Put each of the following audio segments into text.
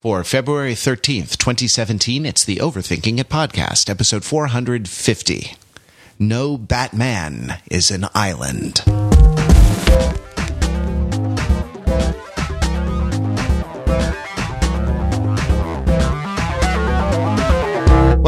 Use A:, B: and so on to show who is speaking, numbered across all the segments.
A: For February 13th, 2017, it's the Overthinking It podcast, episode 450. No Batman is an island.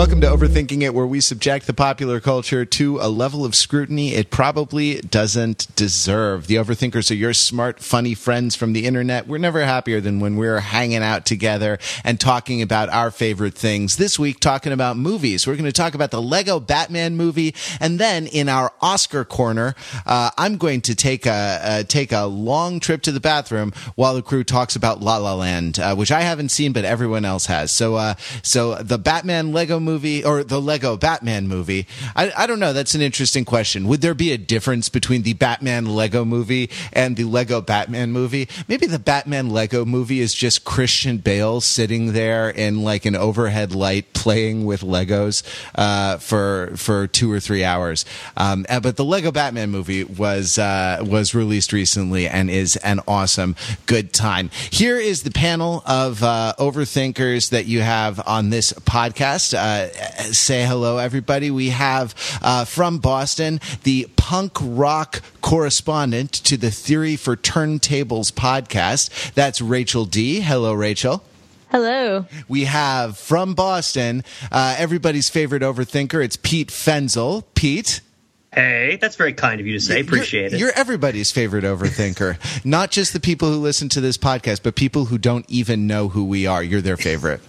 A: Welcome to Overthinking It, where we subject the popular culture to a level of scrutiny it probably doesn't deserve. The Overthinkers are your smart, funny friends from the internet. We're never happier than when we're hanging out together and talking about our favorite things. This week, talking about movies. We're going to talk about the Lego Batman movie, and then in our Oscar corner, uh, I'm going to take a uh, take a long trip to the bathroom while the crew talks about La La Land, uh, which I haven't seen, but everyone else has. So, uh, so the Batman Lego movie or the Lego Batman movie? I, I don't know. That's an interesting question. Would there be a difference between the Batman Lego movie and the Lego Batman movie? Maybe the Batman Lego movie is just Christian Bale sitting there in like an overhead light playing with Legos uh, for for two or three hours. Um, uh, but the Lego Batman movie was uh, was released recently and is an awesome good time. Here is the panel of uh, overthinkers that you have on this podcast. Uh, say hello, everybody. We have uh, from Boston the punk rock correspondent to the Theory for Turntables podcast. That's Rachel D. Hello, Rachel.
B: Hello.
A: We have from Boston uh, everybody's favorite overthinker. It's Pete Fenzel. Pete.
C: Hey, that's very kind of you to say. Appreciate
A: you're,
C: it.
A: You're everybody's favorite overthinker. Not just the people who listen to this podcast, but people who don't even know who we are. You're their favorite.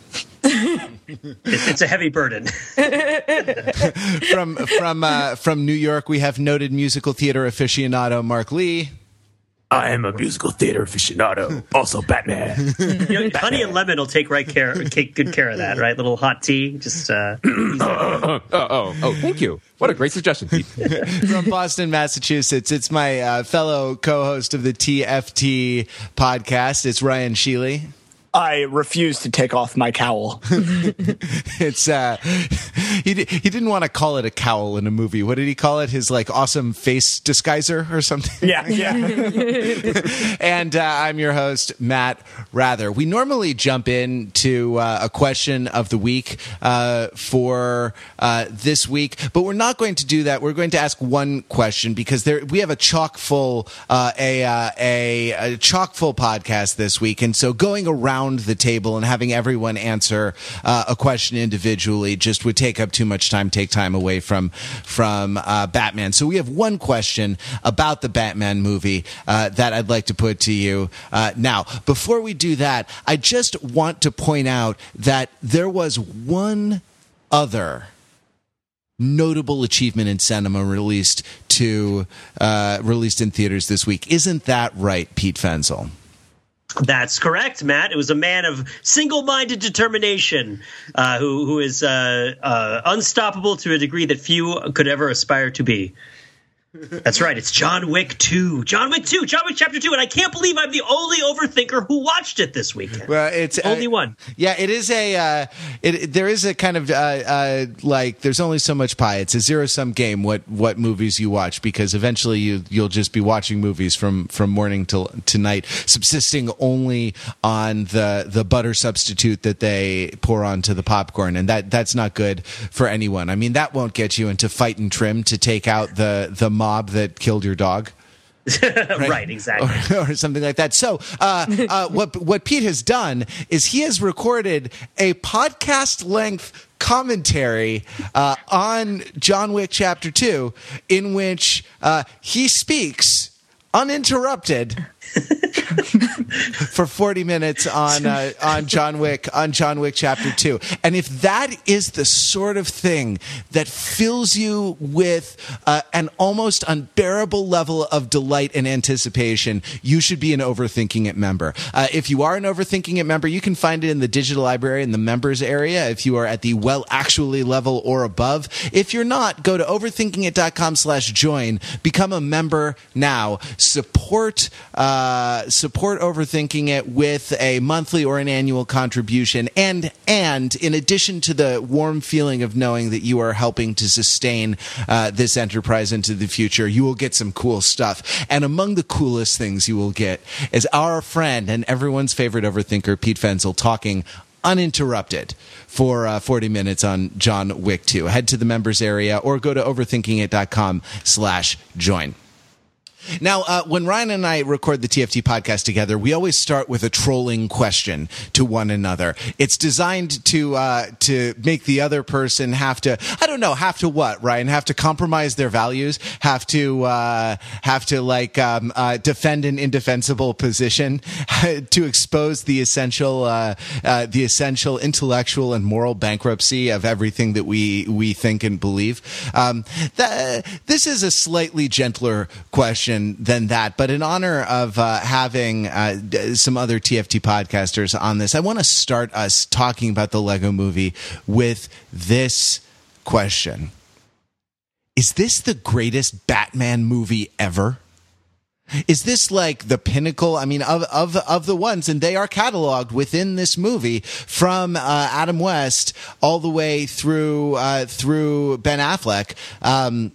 C: it's a heavy burden.
A: from from uh, from New York, we have noted musical theater aficionado Mark Lee.
D: I am a musical theater aficionado, also Batman.
C: You know, honey and lemon will take right care, take good care of that, right? Little hot tea, just. Uh,
D: oh, oh, oh, oh, thank you. What a great suggestion, Pete.
A: From Boston, Massachusetts, it's my uh, fellow co-host of the TFT podcast. It's Ryan Sheely.
E: I refuse to take off my cowl.
A: it's uh he he didn't want to call it a cowl in a movie. What did he call it? His like awesome face disguiser or something.
E: Yeah, yeah.
A: and uh, I'm your host Matt Wrather. We normally jump into uh, a question of the week uh, for uh, this week, but we're not going to do that. We're going to ask one question because there we have a chock full uh, a, uh, a a chock full podcast this week, and so going around the table and having everyone answer uh, a question individually just would take up too much time, take time away from from uh, Batman. So we have one question about the Batman movie uh, that I'd like to put to you uh, now. Before we do that, I just want to point out that there was one other notable achievement in cinema released to uh, released in theaters this week. Isn't that right, Pete Fenzel?
C: That's correct, Matt. It was a man of single-minded determination, uh, who who is uh, uh, unstoppable to a degree that few could ever aspire to be. That's right. It's John Wick 2. John Wick 2. John Wick Chapter 2. And I can't believe I'm the only overthinker who watched it this weekend.
A: Well, it's
C: only
A: uh,
C: one.
A: Yeah, it is a. Uh, it, there is a kind of uh, uh, like. There's only so much pie. It's a zero sum game. What what movies you watch because eventually you you'll just be watching movies from from morning till to night, subsisting only on the the butter substitute that they pour onto the popcorn, and that that's not good for anyone. I mean, that won't get you into fight and trim to take out the the mob that killed your dog.
C: right? right, exactly,
A: or, or, something like that. So, uh, uh, what what Pete has done is he has recorded a podcast length commentary uh, on John Wick Chapter Two, in which uh, he speaks uninterrupted for 40 minutes on uh, on John Wick on John Wick chapter 2 and if that is the sort of thing that fills you with uh, an almost unbearable level of delight and anticipation you should be an overthinking it member. Uh, if you are an overthinking it member you can find it in the digital library in the members area if you are at the well actually level or above. If you're not go to overthinkingit.com slash join. Become a member now. Support uh, support Overthinking It with a monthly or an annual contribution. And, and in addition to the warm feeling of knowing that you are helping to sustain uh, this enterprise into the future, you will get some cool stuff. And among the coolest things you will get is our friend and everyone's favorite overthinker, Pete Fenzel, talking uninterrupted for uh, 40 minutes on John Wick 2. Head to the members area or go to overthinkingit.com slash join. Now, uh, when Ryan and I record the TFT podcast together, we always start with a trolling question to one another. It's designed to uh, to make the other person have to I don't know have to what Ryan have to compromise their values, have to uh, have to like um, uh, defend an indefensible position, to expose the essential uh, uh, the essential intellectual and moral bankruptcy of everything that we we think and believe. Um, that, this is a slightly gentler question than that. But in honor of uh, having uh, some other TFT podcasters on this, I want to start us talking about the Lego movie with this question Is this the greatest Batman movie ever? Is this like the pinnacle? I mean, of of of the ones, and they are cataloged within this movie from uh, Adam West all the way through uh, through Ben Affleck. Um,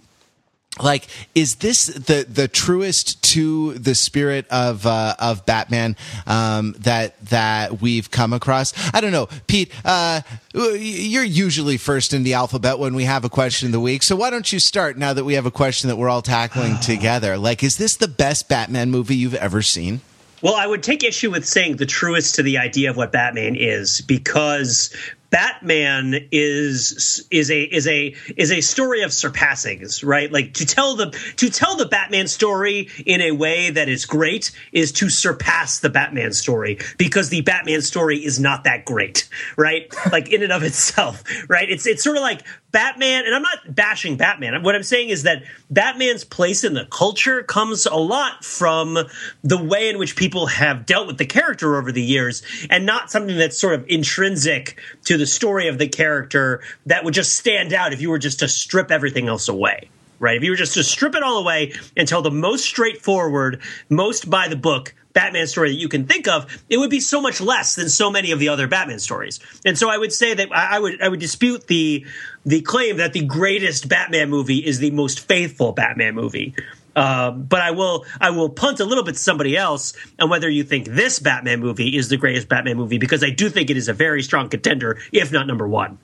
A: like is this the the truest to the spirit of uh, of Batman um, that that we've come across? I don't know, Pete. Uh, you're usually first in the alphabet when we have a question of the week, so why don't you start now that we have a question that we're all tackling together? Like, is this the best Batman movie you've ever seen?
C: Well, I would take issue with saying the truest to the idea of what Batman is because Batman is is a is a is a story of surpassings, right? Like to tell the to tell the Batman story in a way that is great is to surpass the Batman story because the Batman story is not that great, right? Like in and of itself, right? It's it's sort of like Batman, and I'm not bashing Batman. What I'm saying is that Batman's place in the culture comes a lot from the way in which people have dealt with the character over the years, and not something that's sort of intrinsic to the story of the character that would just stand out if you were just to strip everything else away. Right? If you were just to strip it all away and tell the most straightforward, most by the book Batman story that you can think of, it would be so much less than so many of the other Batman stories. And so I would say that I would I would dispute the the claim that the greatest Batman movie is the most faithful Batman movie. Uh, but I will I will punt a little bit to somebody else on whether you think this Batman movie is the greatest Batman movie because I do think it is a very strong contender, if not number one.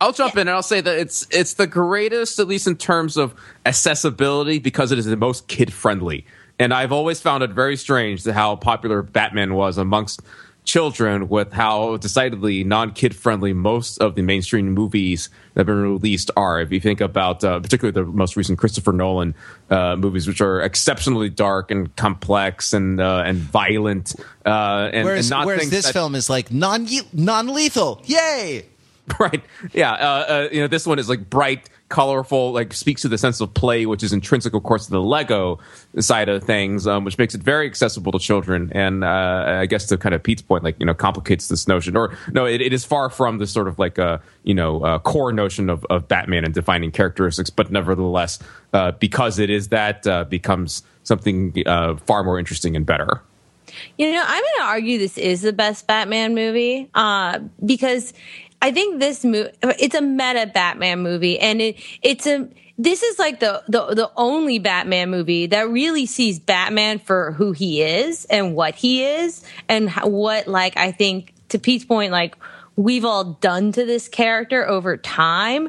B: I'll jump in and I'll say that it's it's the greatest, at least in terms of accessibility, because it is the most kid friendly. And I've always found it very strange how popular Batman was amongst children with how decidedly non-kid friendly most of the mainstream movies that have been released are. If you think about uh, particularly the most recent Christopher Nolan uh, movies, which are exceptionally dark and complex and uh, and violent, uh, and,
A: whereas,
B: and
A: whereas this
B: that,
A: film is like non non lethal, yay!
B: Right? Yeah. Uh, uh, you know, this one is like bright, colorful, like speaks to the sense of play, which is intrinsic, of course, to the Lego side of things, um, which makes it very accessible to children. And uh, I guess to kind of Pete's point, like you know, complicates this notion, or no, it, it is far from the sort of like a you know uh, core notion of, of Batman and defining characteristics, but nevertheless, uh, because it is that, uh, becomes something uh, far more interesting and better.
F: You know, I'm going to argue this is the best Batman movie uh, because I think this movie it's a meta Batman movie, and it it's a this is like the, the the only Batman movie that really sees Batman for who he is and what he is, and what like I think to Pete's point, like we've all done to this character over time.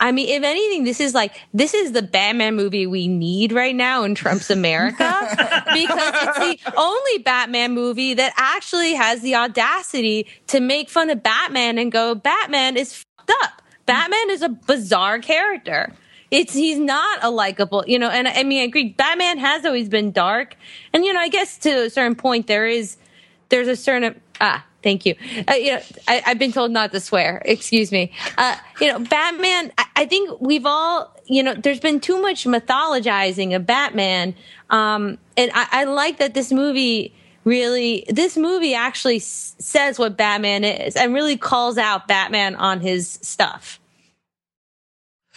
F: I mean, if anything, this is like, this is the Batman movie we need right now in Trump's America because it's the only Batman movie that actually has the audacity to make fun of Batman and go, Batman is fucked up. Batman is a bizarre character. It's he's not a likable, you know. And I mean, I agree. Batman has always been dark, and you know, I guess to a certain point, there is there's a certain ah Thank you. Uh, you know, I, have been told not to swear. Excuse me. Uh, you know, Batman. I, I, think we've all, you know, there's been too much mythologizing of Batman, um, and I, I, like that this movie really, this movie actually s- says what Batman is and really calls out Batman on his stuff.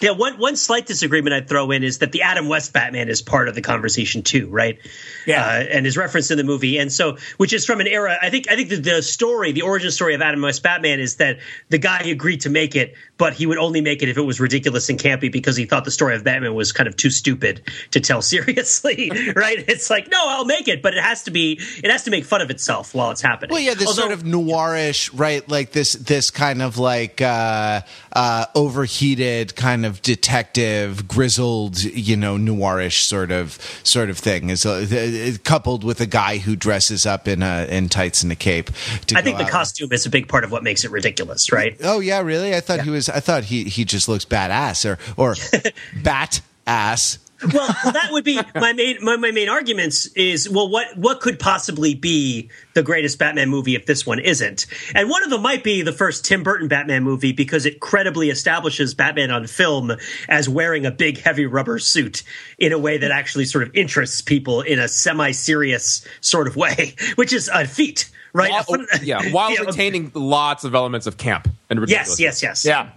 C: Yeah, one one slight disagreement I'd throw in is that the Adam West Batman is part of the conversation too, right?
E: Yeah.
C: uh, and is referenced in the movie, and so which is from an era. I think I think the, the story, the origin story of Adam West Batman is that the guy agreed to make it, but he would only make it if it was ridiculous and campy because he thought the story of Batman was kind of too stupid to tell seriously, right? It's like no, I'll make it, but it has to be it has to make fun of itself while it's happening.
A: Well, yeah, this
C: Although-
A: sort of noirish, right? Like this, this kind of like uh, uh, overheated, kind of detective, grizzled, you know, noirish sort of sort of thing is uh, coupled with a guy who dresses up in a in tights and a cape. To
C: I think the costume is a big part of what makes it ridiculous, right?
A: Oh yeah, really? I thought he was. I thought he he just looks badass or or bat ass.
C: Well, that would be my main my, my main arguments is well, what what could possibly be the greatest Batman movie if this one isn't? And one of them might be the first Tim Burton Batman movie because it credibly establishes Batman on film as wearing a big heavy rubber suit in a way that actually sort of interests people in a semi serious sort of way, which is a feat, right?
B: While- yeah, while retaining lots of elements of camp and ridiculous.
C: yes, yes, yes,
E: Yeah.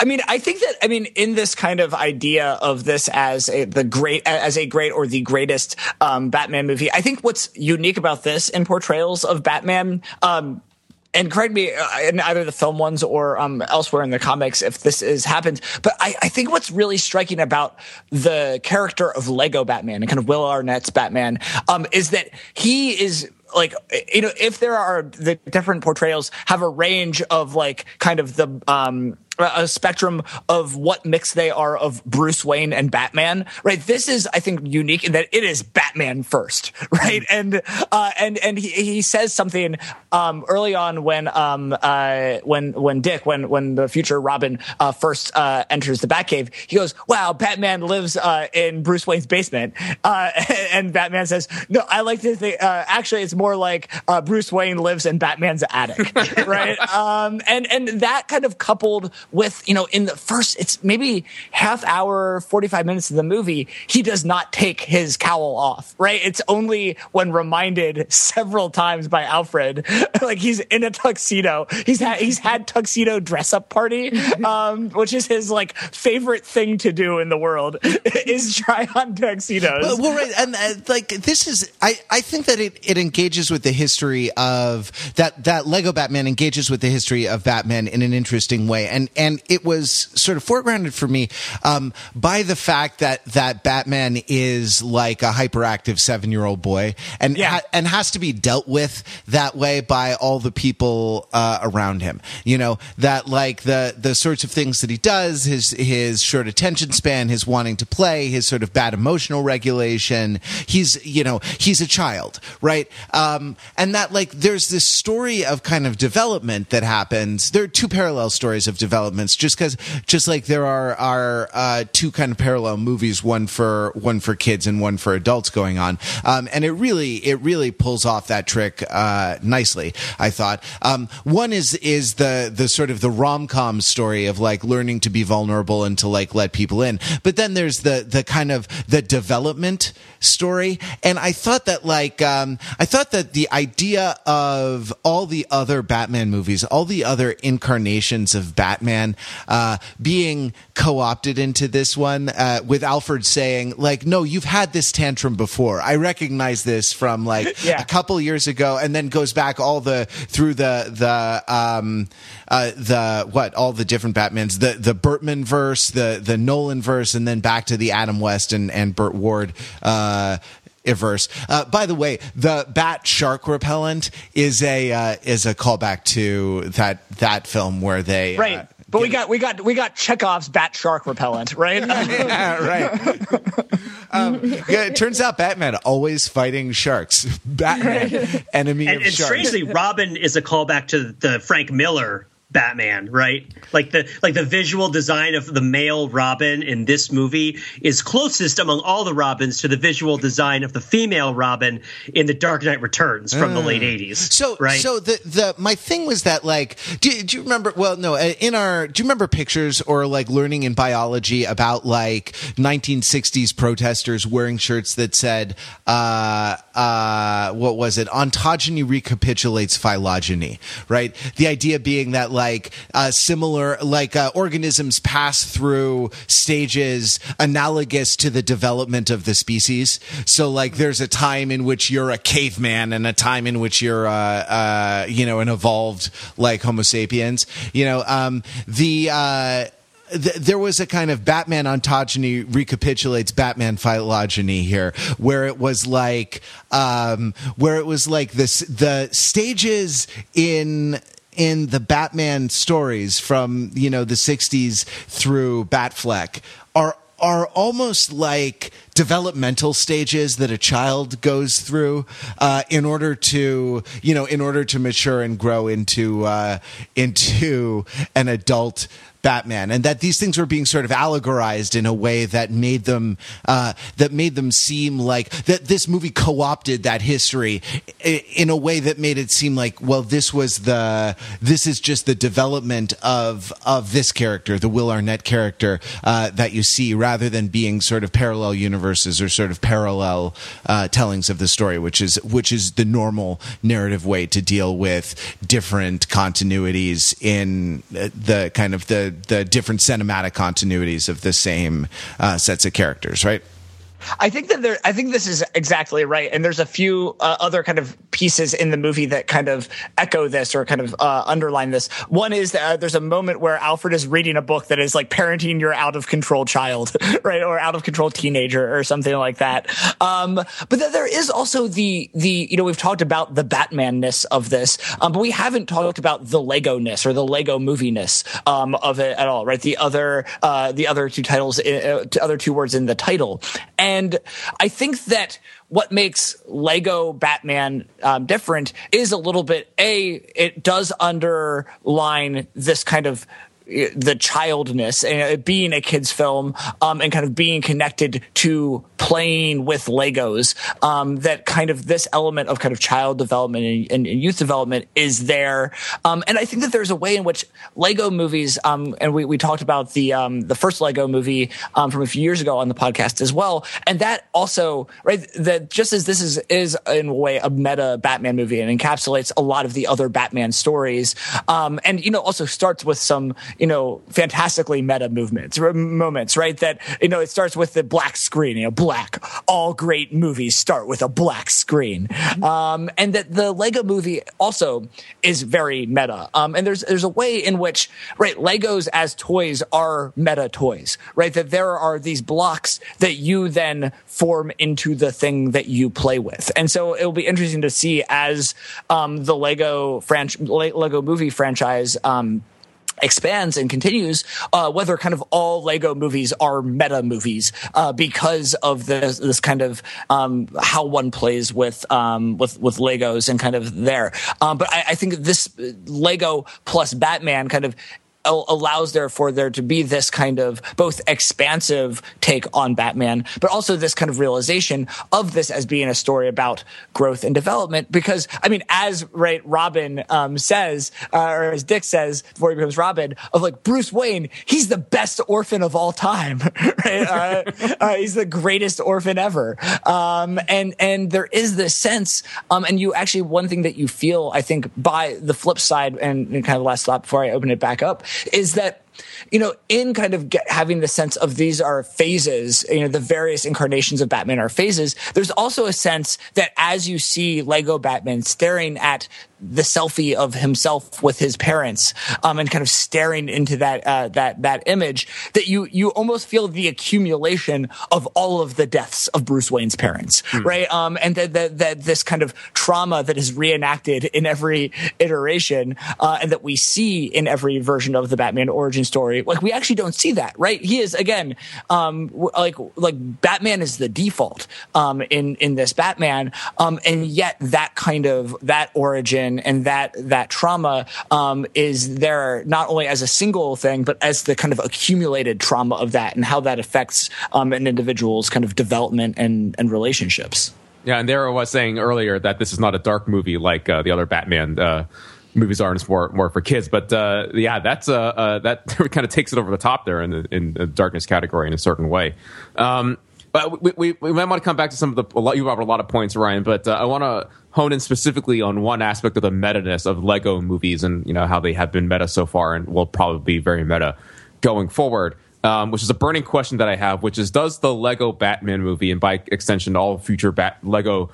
E: I mean, I think that I mean, in this kind of idea of this as a, the great, as a great or the greatest um, Batman movie, I think what's unique about this in portrayals of Batman, um, and correct me uh, in either the film ones or um, elsewhere in the comics if this is happened. But I, I think what's really striking about the character of Lego Batman and kind of Will Arnett's Batman um, is that he is like you know if there are the different portrayals have a range of like kind of the um a spectrum of what mix they are of Bruce Wayne and Batman, right? This is, I think, unique in that it is Batman first, right? And uh, and and he, he says something um, early on when um, uh, when when Dick when when the future Robin uh, first uh, enters the Batcave, he goes, "Wow, Batman lives uh, in Bruce Wayne's basement," uh, and Batman says, "No, I like to think. Uh, actually, it's more like uh, Bruce Wayne lives in Batman's attic, right?" Um, and and that kind of coupled with you know in the first it's maybe half hour 45 minutes of the movie he does not take his cowl off right? It's only when reminded several times by alfred. Like he's in a tuxedo. He's had he's had tuxedo dress up party um which is his like favorite thing to do in the world is try on tuxedos.
A: Well, well, right, and uh, like this is, I, I think that it, it engages with the history of that that Lego Batman engages with the history of Batman in an interesting way, and and it was sort of foregrounded for me um, by the fact that that Batman is like a hyperactive seven year old boy, and
E: Yeah.
A: ha- and has to be dealt with that way by all the people uh, around him. You know that like the the sorts of things that he does, his his short attention span, his wanting to play, his sort of bad emotional regulation. He's you know he's a child, right? Um, and that like there's this story of kind of development that happens. There are two parallel stories of just because just like there are are uh, two kind of parallel movies, one for one for kids and one for adults going on. Um, and it really it really pulls off that trick uh, nicely. I thought um, one is is the the sort of the rom com story of like learning to be vulnerable and to like let people in, but then there's the the kind of the development story. And I thought that like um, I thought that the idea of all the other Batman movies, all the other incarnations of Batman uh, being co-opted into this one uh, with Alfred saying like, "No, you've had this tantrum before. I recognize this from like
E: Yeah.
A: a couple years ago," and then goes back all the through the the um uh the what all the different Batmans, the the Burtman verse, the the Nolan verse, and then back to the Adam West and and Burt Ward. Uh, verse. Uh, by the way, the bat shark repellent is a uh, is a callback to that that film where they
E: right
A: uh,
E: but we got we got we got chekhov's bat shark repellent right
A: yeah, right. um, yeah, it turns out Batman always fighting sharks. Batman, enemy
C: and,
A: of
C: and
A: sharks.
C: strangely, Robin is a callback to the Frank Miller Batman, right? Like the like the visual design of the male Robin in this movie is closest among all the Robins to the visual design of the female Robin in The Dark Knight Returns from the late '80s.
A: Mm. So,
C: right?
A: so the the my thing was that like, do, do you remember? Well, no, uh, in our do you remember pictures or like learning in biology about like 1960s protesters wearing shirts that said, uh, uh, what was it? Ontogeny recapitulates phylogeny, right? The idea being that like uh, similar, like uh, organisms pass through stages analogous to the development of the species. So, like, there's a time in which you're a caveman and a time in which you're, uh, uh, you know, an evolved like Homo sapiens. You know, um, the. Uh, th- there was a kind of Batman ontogeny recapitulates Batman phylogeny here, where it was like, um, where it was like this, the stages in in the Batman stories from you know the '60s through Batfleck are are almost like developmental stages that a child goes through uh, in order to you know in order to mature and grow into uh, into an adult Batman, and that these things were being sort of allegorized in a way that made them uh, that made them seem like that this movie co-opted that history in a way that made it seem like well this was the this is just the development of of this character the Will Arnett character uh, that you see rather than being sort of parallel universes or sort of parallel uh, tellings of the story which is which is the normal narrative way to deal with different continuities in uh, the kind of the the different cinematic continuities of the same uh, sets of characters, right?
E: I think that there. I think this is exactly right, and there's a few uh, other kind of pieces in the movie that kind of echo this or kind of uh, underline this. One is that uh, there's a moment where Alfred is reading a book that is like parenting your out of control child, right, or out of control teenager or something like that. Um, but then there is also the the you know we've talked about the Batmanness of this, um, but we haven't talked about the Lego ness or the Lego moviness um, of it at all, right? The other uh, the other two titles, uh, other two words in the title. And I think that what makes Lego Batman um, different is a little bit a it does underline this kind of the childness and it being a kids film um, and kind of being connected to playing with legos um, that kind of this element of kind of child development and, and, youth development is there. Um, and i think that there's a way in which lego movies um, and we, we talked about the um, the first lego movie um, from a few years ago on the podcast as well. And that also right that just as this is is in a way a meta batman movie and encapsulates a lot of the other batman stories and you know also starts with some you know fantastically meta movements moments right? That you know it starts with the black screen you know black all great movies start with a black screen. Um, and that the lego movie also is very meta. Um, and there's there's a way in which right legos as toys are meta toys right? That there are these blocks that you then form into the thing that you play with. And so it'll be interesting to see as um, the lego franch- Le- lego movie franchise um, expands and continues, uh, whether kind of all Lego movies are meta movies uh, because of this this kind of um, how one plays with um, with with Legos and kind of there. Um, but I, I think this Lego plus Batman kind of allows therefore there to be this kind of both expansive take on Batman, but also this kind of realization of this as being a story about growth and development. Because I mean, as right Robin um, says, uh, or as Dick says before he becomes Robin, of like Bruce Wayne, he's the best orphan of all time, right? Uh, uh, he's the greatest orphan ever, um, and and there is this sense, um, and you actually one thing that you feel, I think, by the flip side, and, and kind of last thought before I open it back up, is that you know, in kind of get, having the sense of these are phases, you know, the various incarnations of Batman are phases, there's also a sense that as you see Lego Batman staring at the selfie of himself with his parents, um, and kind of staring into that, uh, that, that image, that you, you almost feel the accumulation of all of the deaths of Bruce Wayne's parents, right? Um, and that, that, that this kind of trauma that is reenacted in every iteration, uh, and that we see in every version of the Batman origin story. Like we actually don't see that, right? He is again, um, like like Batman is the default um, in in this Batman, um, and yet that kind of that origin and that that trauma um, is there not only as a single thing, but as the kind of accumulated trauma of that and how that affects um, an individual's kind of development and and relationships.
B: Yeah, and there I was saying earlier that this is not a dark movie like uh, the other Batman uh, movies are, and it's more more for kids. But uh, yeah, that's uh, uh, that kind of takes it over the top there in the, in the darkness category in a certain way. Um, but we, we, we might want to come back to some of the a lot, you brought a lot of points, Ryan. But uh, I want to hone in specifically on one aspect of the meta-ness of Lego movies and you know how they have been meta so far and will probably be very meta going forward. Um, which is a burning question that I have, which is: Does the Lego Batman movie, and by extension all future Bat- Lego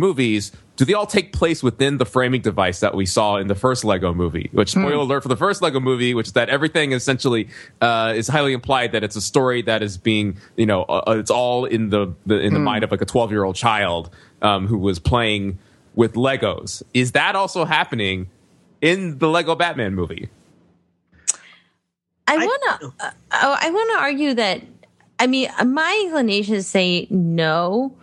B: movies, do they all take place within the framing device that we saw in the first Lego movie? Which spoiler alert for the first Lego movie, which is that everything essentially uh, is highly implied that it's a story that is being, you know, uh, it's all in the, the in the mind of like a twelve year old child um, who was playing with Legos. Is that also happening in the Lego Batman movie?
F: I want to. Uh, I want to argue that. I mean, my inclination is to say no,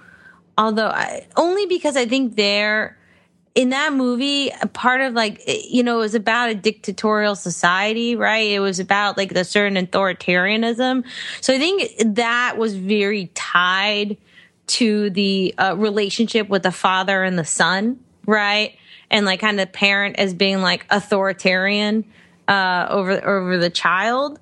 F: although I, only because I think they're in that movie. a Part of like you know, it was about a dictatorial society, right? It was about like the certain authoritarianism. So I think that was very tied to the uh, relationship with the father and the son, right? And like kind of parent as being like authoritarian uh, over over the child.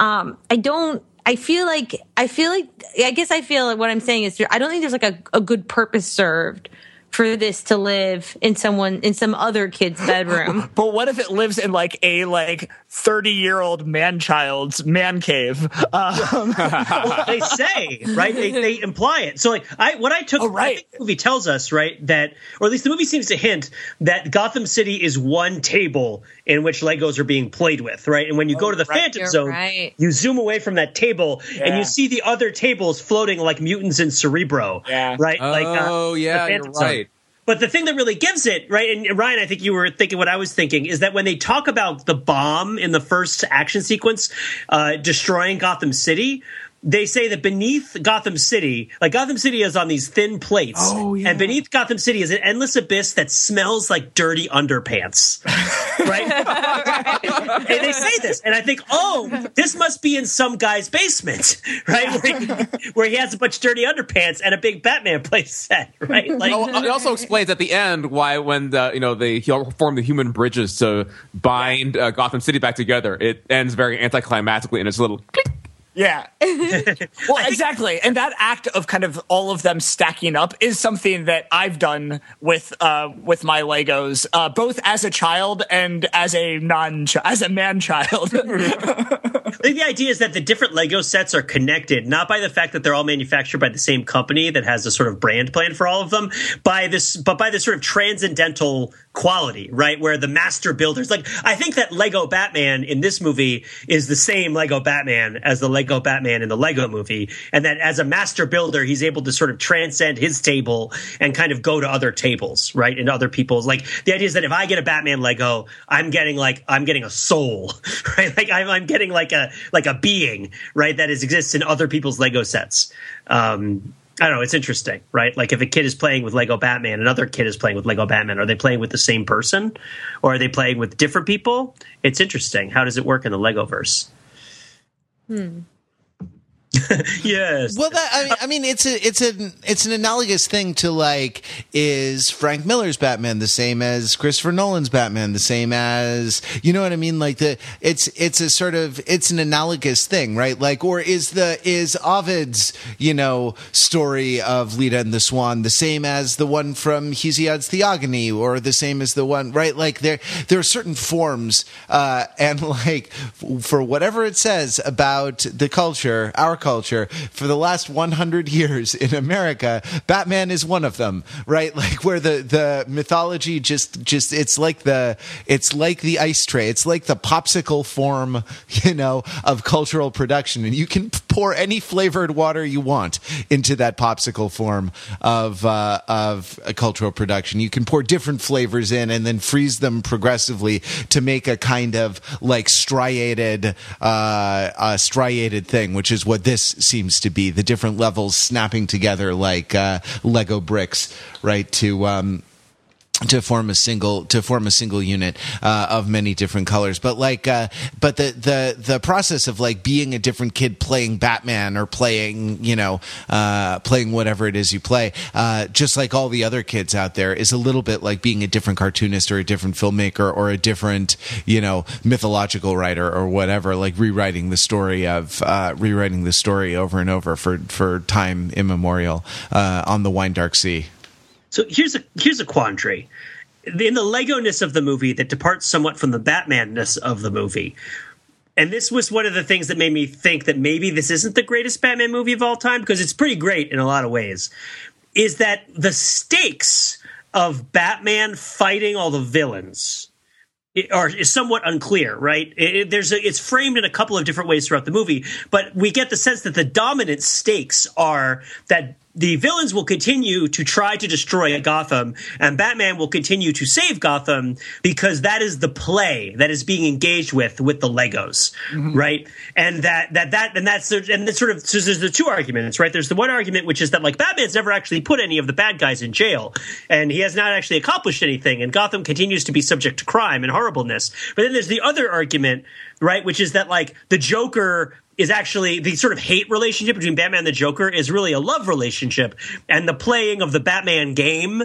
F: Um, I don't. I feel like I feel like I guess I feel like what I'm saying is I don't think there's like a, a good purpose served for this to live in someone in some other kid's bedroom.
E: But what if it lives in like a like thirty year old man child's man cave? Um,
C: well, they say right they, they imply it so like i what i took
E: Oh, right.
C: I think the movie tells us right that or at least the movie seems to hint that gotham city is one table in which legos are being played with right and when you go to the
E: right.
C: phantom
F: You're
C: zone
F: right.
C: you zoom away from that table and you see the other tables floating like mutants in cerebro
E: Yeah.
C: right like uh,
B: oh yeah,
C: the
B: you're
C: Phantom Zone.
B: right.
C: But the thing that really gives it, right, and Ryan, I think you were thinking what I was thinking, is that when they talk about the bomb in the first action sequence uh, destroying Gotham City, they say that beneath Gotham City, like Gotham City is on these thin plates,
B: Oh, yeah.
C: and beneath Gotham City is an endless abyss that smells like dirty underpants, right? and they say this, and I think, oh, this must be in some guy's basement, right, where he, where he has a bunch of dirty underpants and a big Batman play set, right? Like,
B: Oh, it also explains at the end why when the you know they form the human bridges to bind uh, Gotham City back together, it ends very anticlimactically and its a little click.
E: Yeah. well, exactly. And that act of kind of all of them stacking up is something that I've done with uh, with my Legos, uh, both as a child and as a non as a man child.
C: I think the idea is that the different Lego sets are connected, not by the fact that they're all manufactured by the same company that has a sort of brand plan for all of them, by this, but by this sort of transcendental quality, right? Where the master builders, like, I think that Lego Batman in this movie is the same Lego Batman as the Lego Batman in the Lego movie. And that as a master builder, he's able to sort of transcend his table and kind of go to other tables, right? And other people's, like, the idea is that if I get a Batman Lego, I'm getting like, I'm getting a soul, right? Like, I'm, I'm getting like a, like a being, right? That is, exists in other people's Lego sets. Um, I don't know. It's interesting, right? Like if a kid is playing with Lego Batman, another kid is playing with Lego Batman. Are they playing with the same person, or are they playing with different people? It's interesting. How does it work in the Lego verse? Hmm. yes.
A: Well, that I mean, I mean, it's a it's an it's an analogous thing to like is Frank Miller's Batman the same as Christopher Nolan's Batman the same as you know what I mean? Like the it's it's a sort of it's an analogous thing, right? Like, or is the is Ovid's you know story of Leda and the Swan the same as the one from Hesiod's Theogony, or the same as the one right? Like there there are certain forms, uh, and like for whatever it says about the culture, our culture, for the last 100 years in America, Batman is one of them, right? Like where the the mythology just just it's like the it's like the ice tray, it's like the popsicle form, you know, of cultural production, and you can pour any flavored water you want into that popsicle form of uh, of cultural production. You can pour different flavors in and then freeze them progressively to make a kind of like striated uh, uh, striated thing, which is what this seems to be. The different levels snapping together like uh, Lego bricks, right? To um, to form a single to form a single unit uh, of many different colors. But like uh, but the the the process of like being a different kid playing batman or playing you know uh, playing whatever it is you play uh, just like all the other kids out there is a little bit like being a different cartoonist or a different filmmaker or a different you know mythological writer or whatever like rewriting the story of uh, rewriting the story over and over for for time immemorial uh, on the wine dark sea
C: So here's a here's a quandary. In the Lego-ness of the movie that departs somewhat from the Batman-ness of the movie. And this was one of the things that made me think that maybe this isn't the greatest Batman movie of all time because it's pretty great in a lot of ways. Is that the stakes of Batman fighting all the villains are is somewhat unclear, right? It, there's a, it's framed in a couple of different ways throughout the movie, but we get the sense that the dominant stakes are that the villains will continue to try to destroy Gotham, and Batman will continue to save Gotham because that is the play that is being engaged with with the Legos, mm-hmm. right? And that that that and that's and that's sort of so there's the two arguments, right? There's the one argument which is that like Batman's never actually put any of the bad guys in jail, and he has not actually accomplished anything, and Gotham continues to be subject to crime and horribleness. But then there's the other argument, right, which is that like the Joker is actually the sort of hate relationship between Batman and the Joker is really a love relationship, and the playing of the Batman game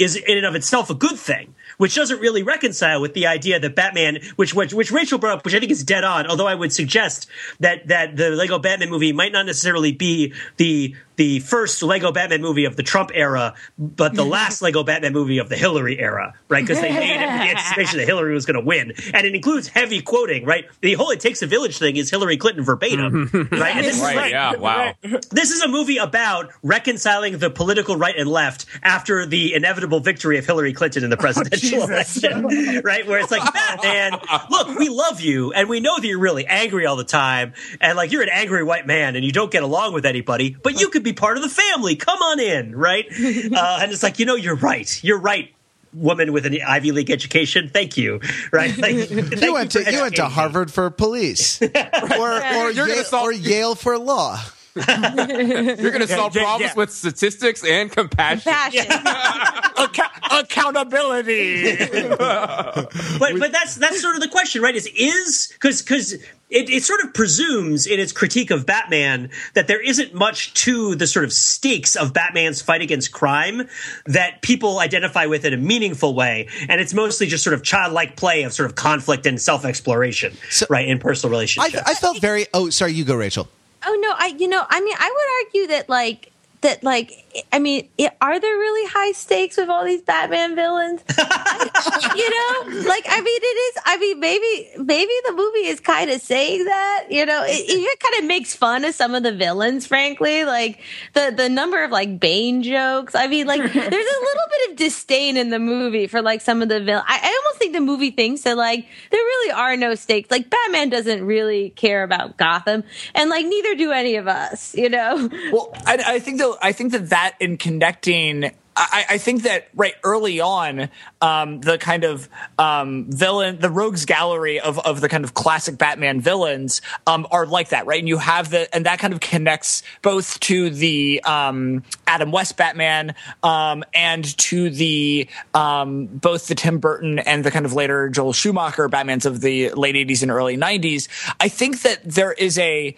C: is in and of itself a good thing, which doesn't really reconcile with the idea that Batman, which which, which Rachel brought up, which I think is dead on. Although I would suggest that that the Lego Batman movie might not necessarily be the the first Lego Batman movie of the Trump era, but the last Lego Batman movie of the Hillary era, right? Because they made it in anticipation that Hillary was going to win, and it includes heavy quoting, right? The whole "it takes a village" thing is Hillary Clinton verbatim, right? And this is
B: Right, yeah, wow.
C: this is a movie about reconciling the political right and left after the inevitable victory of Hillary Clinton in the oh, presidential election, right? Where it's like, Batman, look, we love you, and we know that you're really angry all the time, and like you're an angry white man, and you don't get along with anybody, but you could be part of the family. Come on in, right? Uh, and it's like, you know, you're right. You're right. Woman with an Ivy League education, thank you. Right? Like,
A: You went to you went to Harvard for police, or or,
B: You're
A: Yale,
B: solve-
A: or Yale for law.
B: You're going to solve
E: yeah,
B: problems
E: yeah.
B: with statistics and compassion.
F: Passion.
E: Acca- accountability.
C: but but that's that's sort of the question, right? Is is because because it, it sort of presumes in its critique of Batman that there isn't much to the sort of stakes of Batman's fight against crime that people identify with in a meaningful way, and it's mostly just sort of childlike play of sort of conflict and self exploration,
A: So-
C: right, in personal
A: I,
C: relationships.
A: I felt very. Oh, sorry, you go, Rachel.
F: Oh no, I you know, I mean, I would argue that like that like I mean, are there really high stakes with all these Batman villains? I- you know, like I mean, it is. I mean, maybe maybe the movie is kind of saying that. You know, it, it kind of makes fun of some of the villains. Frankly, like the the number of like Bane jokes. I mean, like there's a little bit of disdain in the movie for like some of the villains. I, I almost think the movie thinks that like there really are no stakes. Like Batman doesn't really care about Gotham, and like neither do any of us. You know.
E: Well, I, I think though, I think that that in connecting. I, I think that right early on, um, the kind of um, villain, the rogues gallery of, of the kind of classic Batman villains um, are like that, right? And you have the, and that kind of connects both to the um, Adam West Batman um, and to the um, both the Tim Burton and the kind of later Joel Schumacher Batmans of the late '80s and early '90s. I think that there is a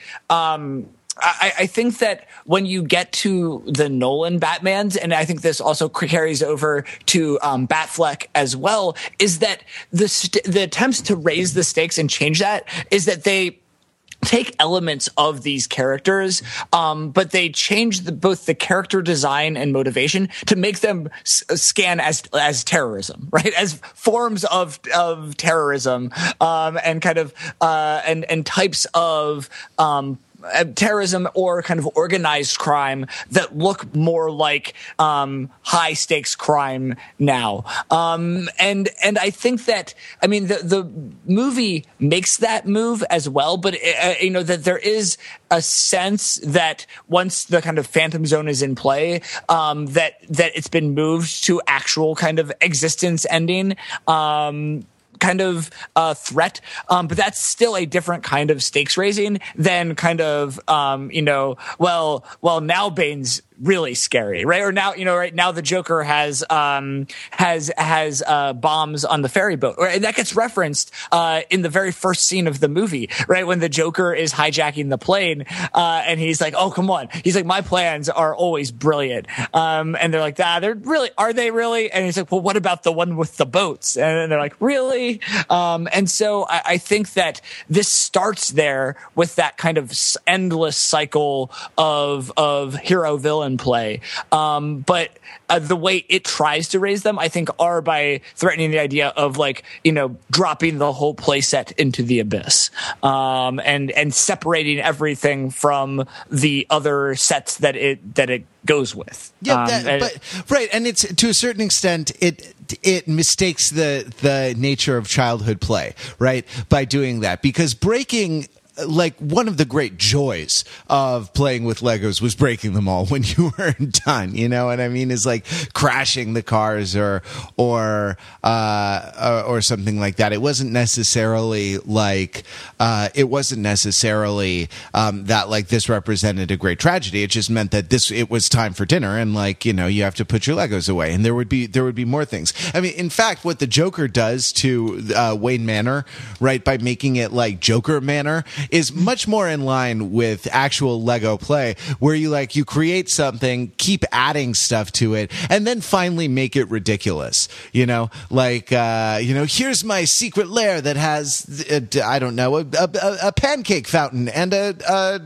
E: I, I think that when you get to the Nolan Batmans, and I think this also carries over to um, Batfleck as well, is that the st- the attempts to raise the stakes and change that is that they take elements of these characters, um, but they change the, both the character design and motivation to make them s- scan as as terrorism, right? As forms of of terrorism, um, and kind of uh, and and types of. Um, terrorism or kind of organized crime that look more like um, high stakes crime now. Um, and and I think that I mean the the movie makes that move as well, but uh, you know that there is a sense that once the kind of phantom zone is in play, um, that that it's been moved to actual kind of existence ending. Um, kind of uh, threat, um, but that's still a different kind of stakes raising than kind of um, you know, well, well now Bane's really scary, right? Or now you know, right now the Joker has um, has has uh, bombs on the ferry boat, right? And that gets referenced uh, in the very first scene of the movie, right? When the Joker is hijacking the plane, uh, and he's like, "Oh, come on!" He's like, "My plans are always brilliant," um, and they're like, "Ah, they're really are they really?" And he's like, "Well, what about the one with the boats?" And they're like, "Really?" Um, and so I, I think that this starts there with that kind of endless cycle of of hero villain and play. Um, but uh, the way it tries to raise them, I think, are by threatening the idea of like you know dropping the whole playset into the abyss, um, and and separating everything from the other sets that it that it goes with.
A: Yeah,
E: Um,
A: that, but right, and it's to a certain extent it it mistakes the the nature of childhood play, right? By doing that because breaking like one of the great joys of playing with Legos was breaking them all when you weren't done. You know what I mean? Is like crashing the cars or or uh, or, something like that. It wasn't necessarily like uh, it wasn't necessarily um, that like this represented a great tragedy. It just meant that this it was time for dinner and like you know you have to put your Legos away and there would be there would be more things. I mean, in fact, what the Joker does to uh, Wayne Manor, right, by making it like Joker Manor, is much more in line with actual Lego play, where you like you create something, keep adding stuff to it, and then finally make it ridiculous. You know, like uh, you know, here's my secret lair that has uh, I don't know a, a, a pancake fountain and a. a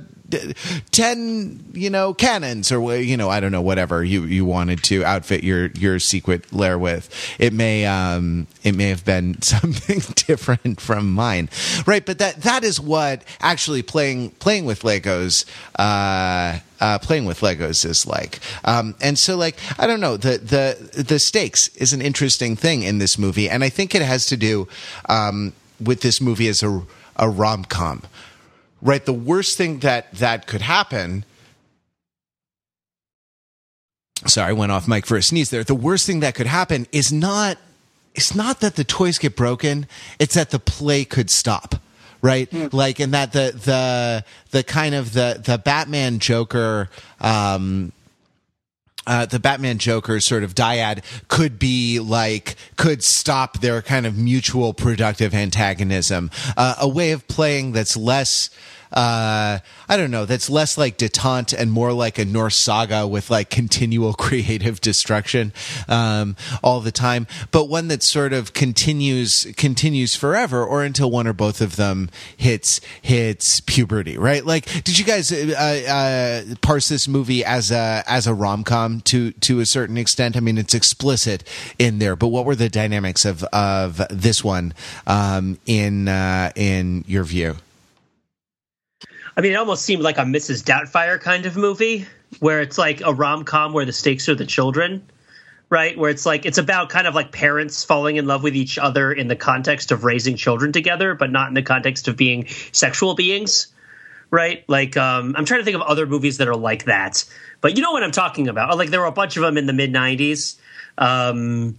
A: 10 you know cannons or you know i don't know whatever you you wanted to outfit your your secret lair with. It may um it may have been something different from mine. Right but that that is what actually playing playing with legos uh uh, playing with Legos is like, um, and so like I don't know the the the stakes is an interesting thing in this movie, and I think it has to do um, with this movie as a a rom com, right? The worst thing that that could happen. Sorry, I went off mic for a sneeze there. The worst thing that could happen is not it's not that the toys get broken, it's that the play could stop. Right? Like and that the the the kind of the the Batman Joker um uh, the Batman Joker sort of dyad could be like could stop their kind of mutual productive antagonism. Uh, a way of playing that's less. Uh, I don't know. That's less like detente and more like a Norse saga with like continual creative destruction um, all the time, but one that sort of continues continues forever or until one or both of them hits hits puberty. Right? Like, did you guys uh, uh, parse this movie as a as a rom com to to a certain extent? I mean, it's explicit in there, but what were the dynamics of of this one um, in uh, in your view?
C: I mean, it almost seemed like a Mrs. Doubtfire kind of movie, where it's like a rom com where the stakes are the children, right? Where it's like it's about kind of like parents falling in love with each other in the context of raising children together, but not in the context of being sexual beings, right? Like, um, I'm trying to think of other movies that are like that, but you know what I'm talking about. Like, there were a bunch of them in the mid '90s. Um,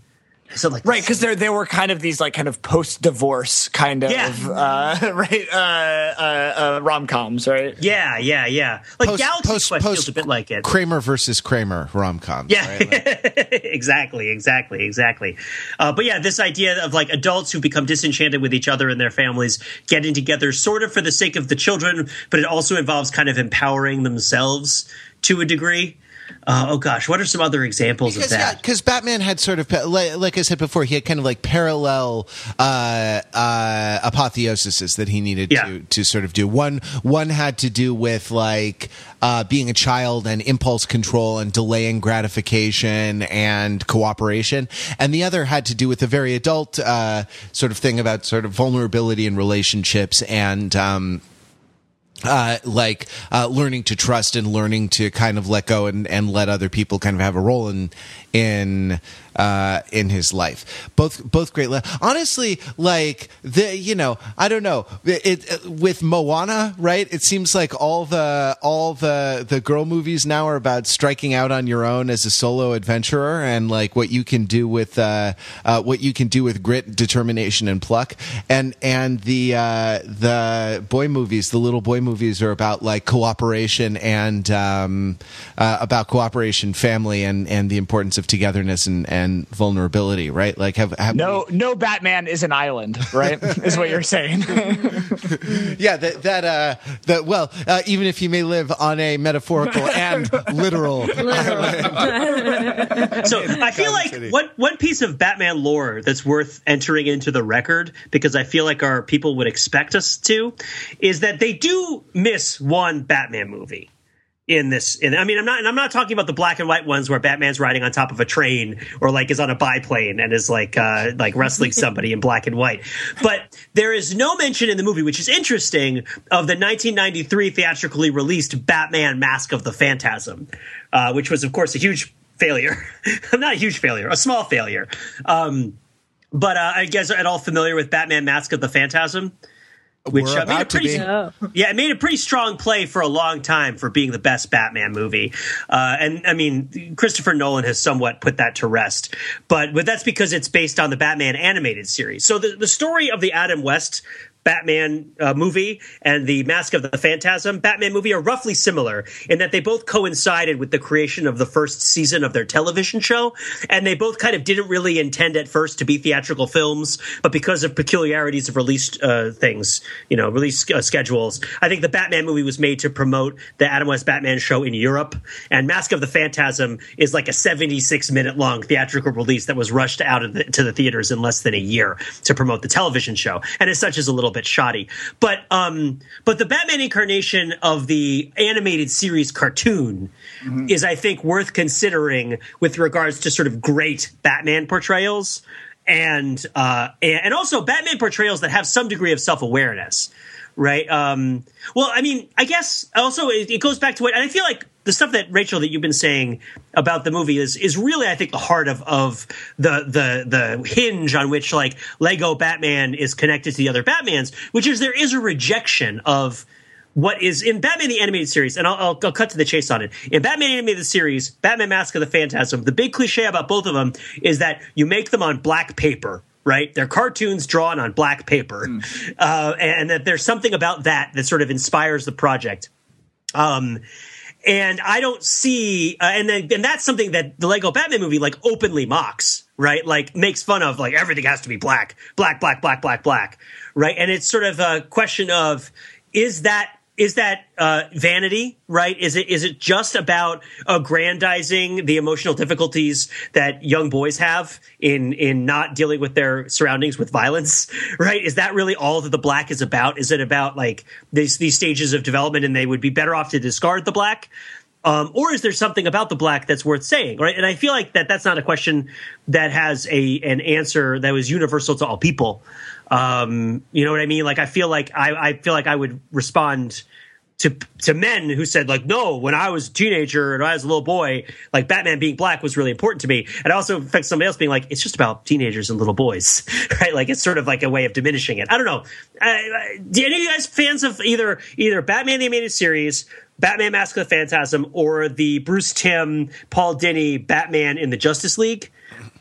C: so like
E: Right, because there there were kind of these like kind of post divorce kind of
C: Yeah.
E: uh, right uh, uh, uh, rom coms, right?
C: Yeah, yeah, yeah. Like
A: Post-
C: Galaxy
A: post-
C: Quest
A: post-
C: feels a bit like it.
A: Kramer versus Kramer rom coms.
C: Yeah,
A: right? Like-
C: exactly, exactly, exactly. Uh, but yeah, this idea of like adults who become disenchanted with each other and their families getting together, sort of for the sake of the children, but it also involves kind of empowering themselves to a degree. Uh, oh gosh, what are some other examples
A: because
C: of
A: yeah,
C: that?
A: 'cause Batman had sort of like, like I said before, he had kind of like parallel uh, uh, apotheoses that he needed
C: Yeah.
A: to to sort of do. One one had to do with like uh, being a child and impulse control and delaying gratification and cooperation, and the other had to do with a very adult uh, sort of thing about sort of vulnerability in relationships and. Um, uh, like uh, learning to trust and learning to kind of let go and, and let other people kind of have a role in in uh, in his life. Both both great. Le- Honestly, like the you know I don't know it, it with Moana, right? It seems like all the all the the girl movies now are about striking out on your own as a solo adventurer and like what you can do with uh, uh, what you can do with grit, determination, and pluck. And and the uh, the boy movies, the little boy movies, are about like cooperation and um, uh, about cooperation, family, and and the importance of togetherness and and vulnerability. Right? Like have, have
E: No, no Batman is an island, right? is what you're saying.
A: yeah that that uh that well uh, even if you may live on a metaphorical and literal
C: So I feel like
A: City.
C: one one piece of Batman lore that's worth entering into the record because I feel like our people would expect us to is that they do miss one Batman movie. In this in, i mean i'm not and i'm not talking about the black and white ones where batman's riding on top of a train or like is on a biplane and is like uh like wrestling somebody in black and white. But there is no mention in the movie which is interesting of the 1993 theatrically released batman mask of the phantasm uh, which was of course a huge failure. Not a huge failure a small failure. Um but uh, I guess at all familiar with Batman Mask of the Phantasm? Which uh, made a pretty yeah, it made a pretty strong play for a long time for being the best Batman movie. Uh, and I mean, Christopher Nolan has somewhat put that to rest, but but that's because it's based on the Batman animated series. So the the story of the Adam West. Batman uh, movie and the Mask of the Phantasm. Batman movie are roughly similar in that they both coincided with the creation of the first season of their television show, and they both kind of didn't really intend at first to be theatrical films, but because of peculiarities of released uh, things, you know, release uh, schedules, I think the Batman movie was made to promote the Adam West Batman show in Europe, and Mask of the Phantasm is like a 76 minute long theatrical release that was rushed out the, to the theaters in less than a year to promote the television show, and as such is a little bit shoddy. But um, but the Batman incarnation of the animated series cartoon is, I think, worth considering with regards to sort of great Batman portrayals and uh, and and also Batman portrayals that have some degree of self awareness, right? Um, well, I mean, I guess also it, it goes back to what, and I feel like the stuff that Rachel that you've been saying about the movie is is really, I think, the heart of of the the the hinge on which like Lego Batman is connected to the other Batmans, which is there is a rejection of what is in Batman the animated series, and I'll, I'll, I'll cut to the chase on it. In Batman animated series, Batman Mask of the Phantasm, the big cliche about both of them is that you make them on black paper. Right, they're cartoons drawn on black paper, uh, and that there's something about that that sort of inspires the project. Um, and I don't see, uh, and then and that's something that the Lego Batman movie like openly mocks, right? Like makes fun of, like everything has to be black, black, black, black, black, black, right? And it's sort of a question of is that is that uh, vanity, right? Is it is it just about aggrandizing the emotional difficulties that young boys have in in not dealing with their surroundings with violence, right? Is that really all that the black is about? Is it about like these these stages of development, and they would be better off to discard the black? Um, or is there something about the black that's worth saying, right? And I feel like that that's not a question that has a an answer that was universal to all people. Um, you know what I mean? Like I feel like I, I feel like I would respond to to men who said like no when i was a teenager and i was a little boy like batman being black was really important to me. And also affects somebody else being like it's just about teenagers and little boys right? Like it's sort of like a way of diminishing it. I don't know. Do any of you guys fans of either either batman the animated series batman mask of the phantasm or the bruce timm paul dini batman in the justice league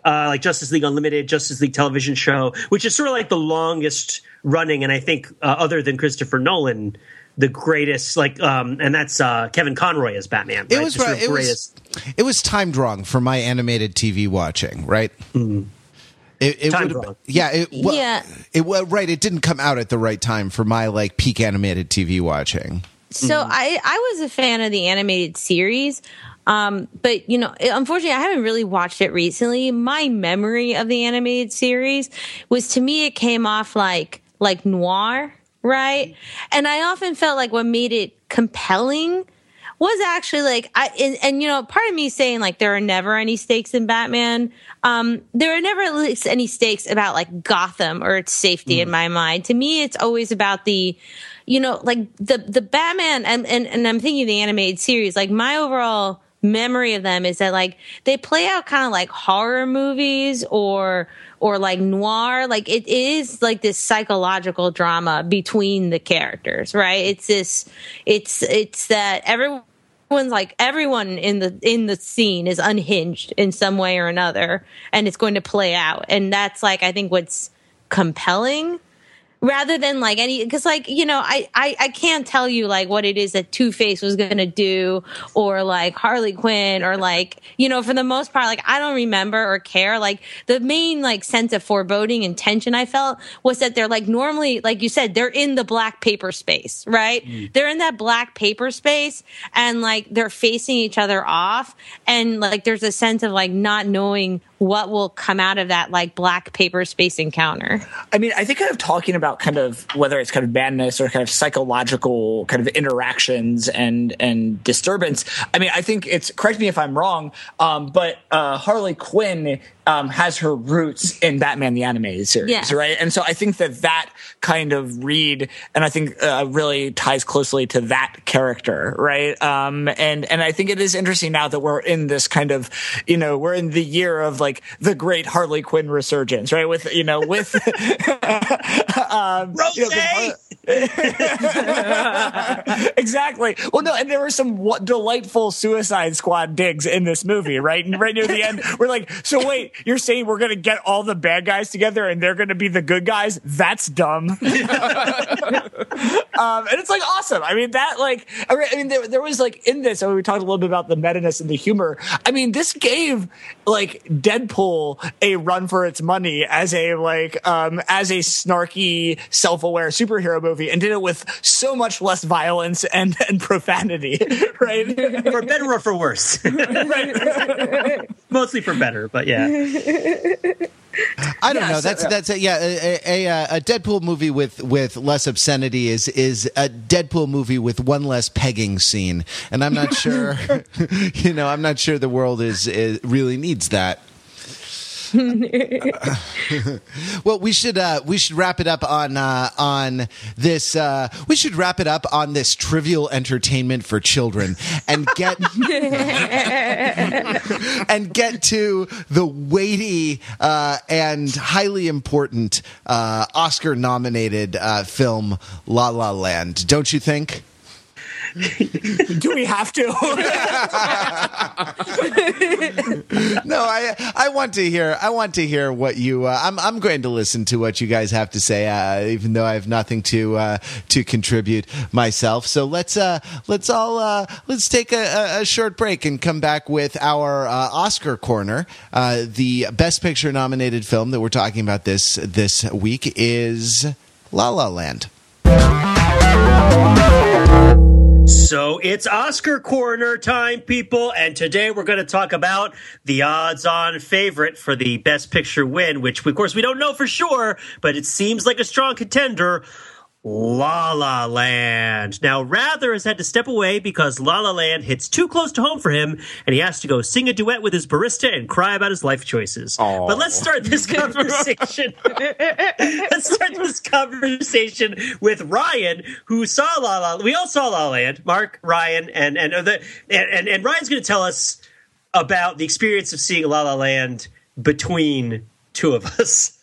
C: uh, like Justice League Unlimited, Justice League television show, which is sort of like the longest running, and I think uh, other than Christopher Nolan, the greatest. Like, um, and that's uh, Kevin Conroy as Batman.
A: It
C: right?
A: was
C: The sort
A: right. It
C: greatest.
A: was it was timed wrong for my animated TV watching. Right. It, it
C: Timed
A: would've-
C: wrong.
A: Yeah. It, well,
F: Yeah.
A: It well, right. It didn't come out at the right time for my like peak animated TV watching.
F: So
C: Mm-hmm.
F: I I was a fan of the animated series. Um, but you know, it- unfortunately, I haven't really watched it recently. My memory of the animated series was to me, it came off like like noir, right? And I often felt like what made it compelling was actually like I and, and you know part of me saying like there are never any stakes in Batman. Um, there are never at least any stakes about like Gotham or its safety in my mind. To me, it's always about the you know like the the Batman and and, and I'm thinking the animated series. Like my overall memory of them is that like they play out kind of like horror movies or or like noir like it is like this psychological drama between the characters right? It's this it's it's that everyone's like everyone in the in the scene is unhinged in some way or another and it's going to play out. And that's like i think what's compelling rather than like any because like you know I, I i can't tell you like what it is that two face was gonna do or like harley quinn or like you know for the most part like i don't remember or care. Like the main like sense of foreboding and tension i felt was that they're like normally like you said they're in the black paper space right? Mm. They're in that black paper space and like they're facing each other off. And like there's a sense of like not knowing what will come out of that like black paper space encounter.
E: I mean, I think kind of talking about about kind of whether it's kind of madness or kind of psychological kind of interactions and and disturbance. I mean, I think it's correct me if I'm wrong, um, but uh, Harley Quinn um, has her roots in Batman the Animated Series,
F: Yes.
E: right? And so I think that that kind of read, and I think uh, really ties closely to that character, right? Um, and and I think it is interesting now that we're in this kind of, you know, we're in the year of like the great Harley Quinn resurgence, right? With you know, with um,
C: Rose!
E: you know, exactly. Well, no, and there were some w- delightful Suicide Squad digs in this movie, right? And right near the end, we're like, so wait, you're saying we're going to get all the bad guys together and they're going to be the good guys? That's dumb. um, and it's like awesome. I mean, that like, I mean, there, there was like in this, I mean, we talked a little bit about the meta-ness and the humor. I mean, this gave like Deadpool a run for its money as a like, um, as a snarky, self-aware superhero movie and did it with so much less violence and, and profanity, right?
C: for better or for worse. Mostly for better, but yeah.
A: I don't
E: Yeah,
A: know.
E: so-
A: That's that's a, yeah. A, a, uh, a Deadpool movie with with less obscenity is is a Deadpool movie with one less pegging scene, and I'm not sure. you know, I'm not sure the world is, is really needs that. well, we should uh, we should wrap it up on uh, on this. Uh, we should wrap it up on this trivial entertainment for children and get and get to the weighty uh, and highly important uh, Oscar nominated uh, film La La Land. Don't you think?
E: Do we have to?
A: no, I I want to hear I want to hear what you. Uh, I'm I'm going to listen to what you guys have to say, uh, even though I have nothing to uh, to contribute myself. So let's uh, let's all uh, let's take a, a- short break and come back with our uh, Oscar corner. The Best Picture nominated film that we're talking about this this week is La La Land.
C: So it's Oscar corner time, people, and today we're going to talk about the odds-on favorite for the Best Picture win, which of course we don't know for sure, but it seems like a strong contender. La La Land. Now, Wrather has had to step away because La La Land hits too close to home for him, and he has to go sing a duet with his barista and cry about his life choices. But let's start this conversation. let's start this conversation with Ryan, who saw La La. We all saw La La Land. Mark, Ryan, and and and and, and Ryan's going to tell us about the experience of seeing La La Land between two of us.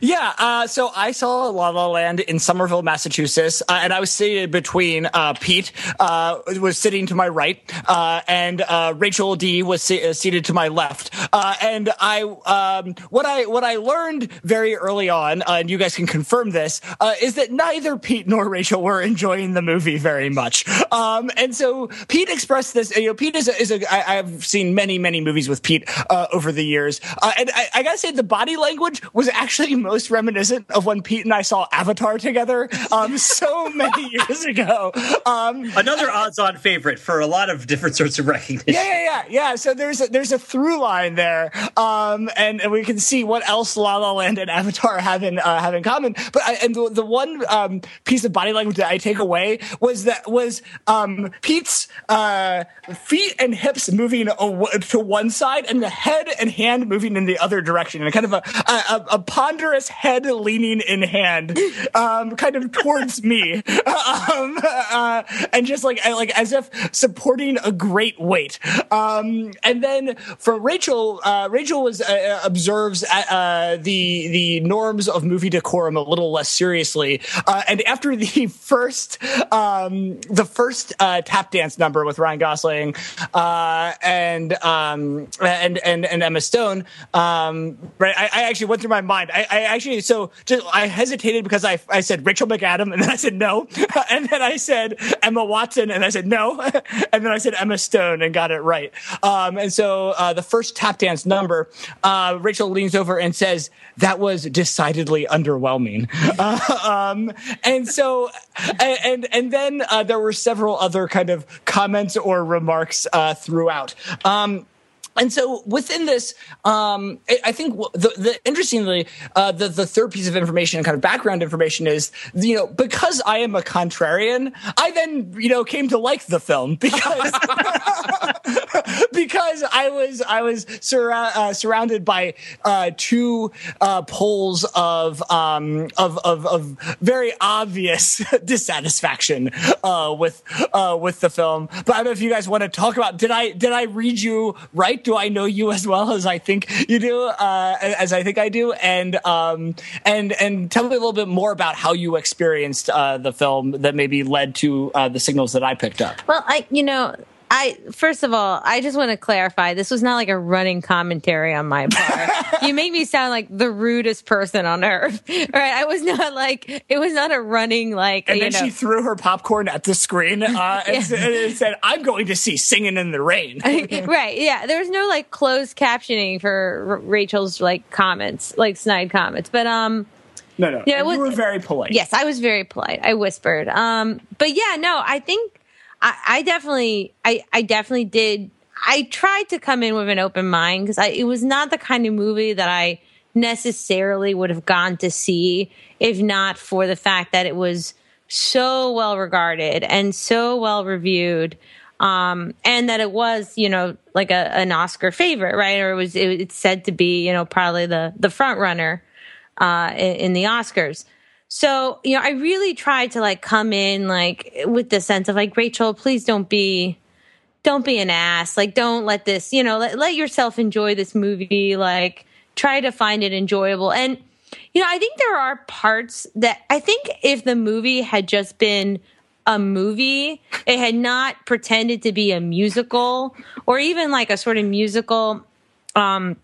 E: Yeah, uh, so I saw La La Land in Somerville, Massachusetts, uh, and I was seated between uh, Pete uh, was sitting to my right, uh, and uh, Rachel D was se- seated to my left. And I, um, what I what I learned very early on, and you guys can confirm this, is that neither Pete nor Rachel were enjoying the movie very much. Um, and so Pete expressed this. You know, Pete is a, is a I, I've seen many many movies with Pete over the years, and I, I gotta say the body language was actually most reminiscent of when Pete and I saw Avatar together um, so many years ago. Um,
C: Another odds-on favorite for a lot of different sorts of recognition.
E: yeah, yeah, yeah, yeah. So there's a, there's a through line there, um, and, and we can see what else La La Land and Avatar have in uh, have in common. But I, and the, the one um, piece of body language that I take away was that was um, Pete's uh, feet and hips moving aw- to one side, and the head and hand moving in the other direction, and kind of a a, a ponderous head leaning in hand, um, kind of towards me, um, uh, and just like like as if supporting a great weight. Um, and then for Rachel, uh, Rachel was uh, observes uh, the the norms of movie decorum a little less seriously. Uh, and after the first um, the first uh, tap dance number with Ryan Gosling uh, and um, and and and Emma Stone, um, right? I, I actually went through my mind. I, I actually so just, I hesitated because I I said Rachel McAdam and then I said no, and then I said Emma Watson and I said no, and then I said Emma Stone and got it right. Um, and so uh, the first tap dance number, uh, Rachel leans over and says that was decidedly underwhelming. Uh, um, and so and and, then uh, there were several other kind of comments or remarks uh, throughout. Um, and so within this, um, I, think the, the interestingly, uh, the the third piece of information and kind of background information is, you know, because I am a contrarian, I then you know came to like the film because because I was I was uh, surrounded by uh, two uh, poles of, um, of of of very obvious dissatisfaction uh, with uh, with the film. But I don't know if you guys want to talk about. Did I did I read you right? Do I know you as well as I think you do? Uh, as I think I do, and um, and and tell me a little bit more about how you experienced uh, the film that maybe led to uh, the signals that I picked up.
F: Well, I, you know, I first of all, I just want to clarify. This was not like a running commentary on my part. you make me sound like the rudest person on earth. All right, I was not like it was not a running like.
E: And then
F: know,
E: she threw her popcorn at the screen uh, and, and said, "I'm going to see Singing in the Rain."
F: right yeah there was no like closed captioning for R- rachel's like comments like snide comments but um
E: No, no,
F: Yeah, was-
E: you were very polite.
F: yes i was very polite i whispered um but yeah no i think i, I definitely i i definitely did i tried to come in with an open mind because it was not the kind of movie that i necessarily would have gone to see if not for the fact that it was so well regarded and so well reviewed um, and that it was, you know, like a, an Oscar favorite, right? Or it was, it, it's said to be, you know, probably the the front runner uh, in, in the Oscars. So, you know, I really tried to like come in like with the sense of like, Rachel, please don't be, don't be an ass. Like, don't let this, you know, let, let yourself enjoy this movie. Like, try to find it enjoyable. And, you know, I think there are parts that I think if the movie had just been a movie, it had not pretended to be a musical or even like a sort of musical um,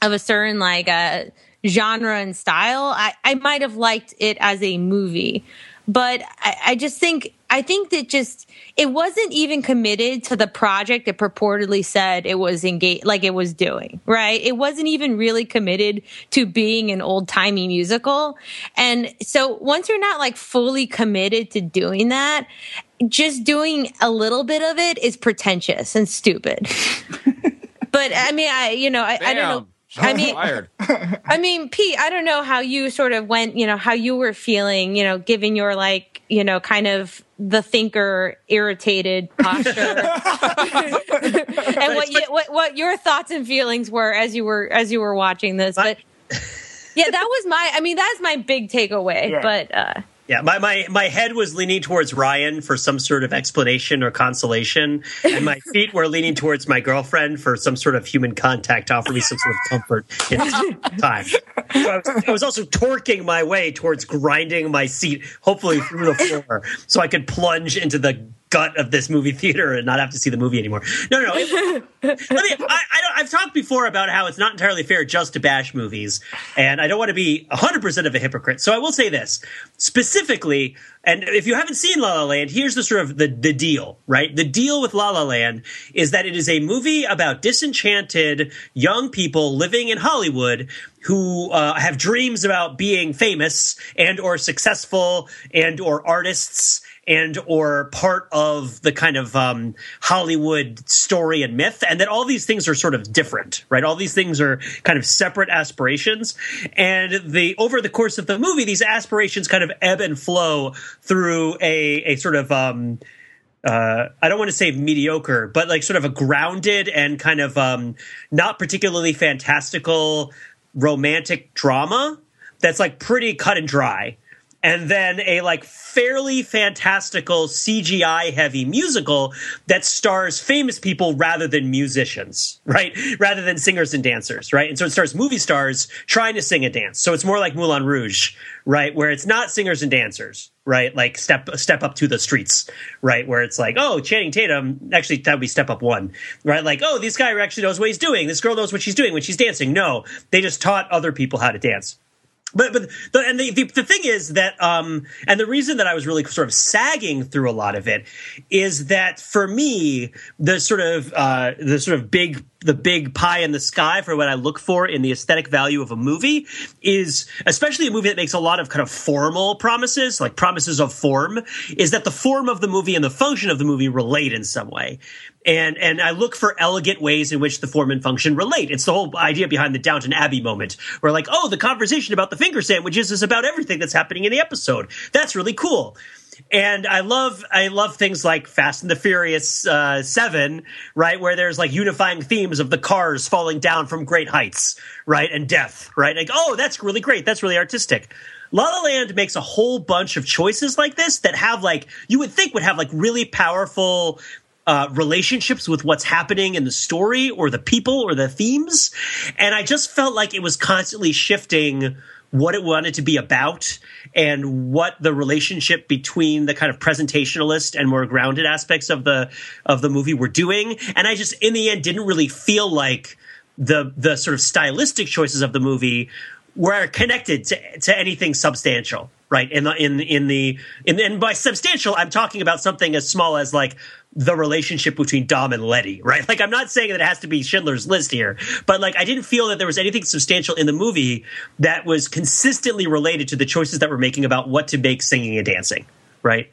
F: of a certain like uh, genre and style, I, I might have liked it as a movie. But I, I just think I think that just it wasn't even committed to the project it purportedly said it was engaged like it was doing, right? It wasn't even really committed to being an old timey musical. And so once you're not like fully committed to doing that, just doing a little bit of it is pretentious and stupid. but I mean, I you know, I, I don't know.
B: Damn,
F: I mean,
B: fired.
F: I mean, Pete, I don't know how you sort of went, you know, how you were feeling, you know, given your like, you know, kind of the thinker irritated posture and what, you, what what your thoughts and feelings were as you were as you were watching this but yeah that was my i mean that's my big takeaway
E: Yeah.
F: but uh
C: Yeah, my, my, my head was leaning towards Ryan for some sort of explanation or consolation, and my feet were leaning towards my girlfriend for some sort of human contact to offer me some sort of comfort in time. So I, was, I was also torquing my way towards grinding my seat, hopefully through the floor, so I could plunge into the gut of this movie theater and not have to see the movie anymore. No, no, no. It, I mean, I, I don't, I've talked before about how it's not entirely fair just to bash movies, and I don't want to be 100% of a hypocrite. So I will say this specifically, and if you haven't seen La La Land, here's the sort of the, the deal, right? The deal with La La Land is that it is a movie about disenchanted young people living in Hollywood who uh, have dreams about being famous and or successful and or artists and or part of the kind of um, Hollywood story and myth, and that all these things are sort of different, right? All these things are kind of separate aspirations, and the over the course of the movie, these aspirations kind of ebb and flow through a a sort of um, uh, I don't want to say mediocre, but like sort of a grounded and kind of um, not particularly fantastical romantic drama that's like pretty cut and dry. And then a like fairly fantastical CGI heavy musical that stars famous people rather than musicians, right? Rather than singers and dancers, right? And so it stars movie stars trying to sing and dance. So it's more like Moulin Rouge, right? Where it's not singers and dancers, right? Like step step up to the streets, right? Where it's like, oh, Channing Tatum, actually that would be step up one, right? Like, oh, this guy actually knows what he's doing. This girl knows what she's doing when she's dancing. No, they just taught other people how to dance. But but the, and the, the the thing is that um and the reason that I was really sort of sagging through a lot of it is that for me the sort of uh the sort of big the big pie in the sky for what I look for in the aesthetic value of a movie is especially a movie that makes a lot of kind of formal promises, like promises of form, is that the form of the movie and the function of the movie relate in some way. And and I look for elegant ways in which the form and function relate. It's the whole idea behind the Downton Abbey moment, where like, oh, the conversation about the finger sandwiches is about everything that's happening in the episode. That's really cool and I love I love things like Fast and the Furious uh, Seven, right, where there's like unifying themes of the cars falling down from great heights, right, and death, right. Like, oh, that's really great. That's really artistic. La La Land makes a whole bunch of choices like this that have like you would think would have like really powerful uh, relationships with what's happening in the story or the people or the themes, and I just felt like it was constantly shifting what it wanted to be about and what the relationship between the kind of presentationalist and more grounded aspects of the of the movie were doing. And i just in the end didn't really feel like the the sort of stylistic choices of the movie were connected to, to anything substantial right? In the in in the in, and by substantial i'm talking about something as small as like the relationship between Dom and Letty, right? Like, I'm not saying that it has to be Schindler's List here, but like, I didn't feel that there was anything substantial in the movie that was consistently related to the choices that we're making about what to make singing and dancing, right?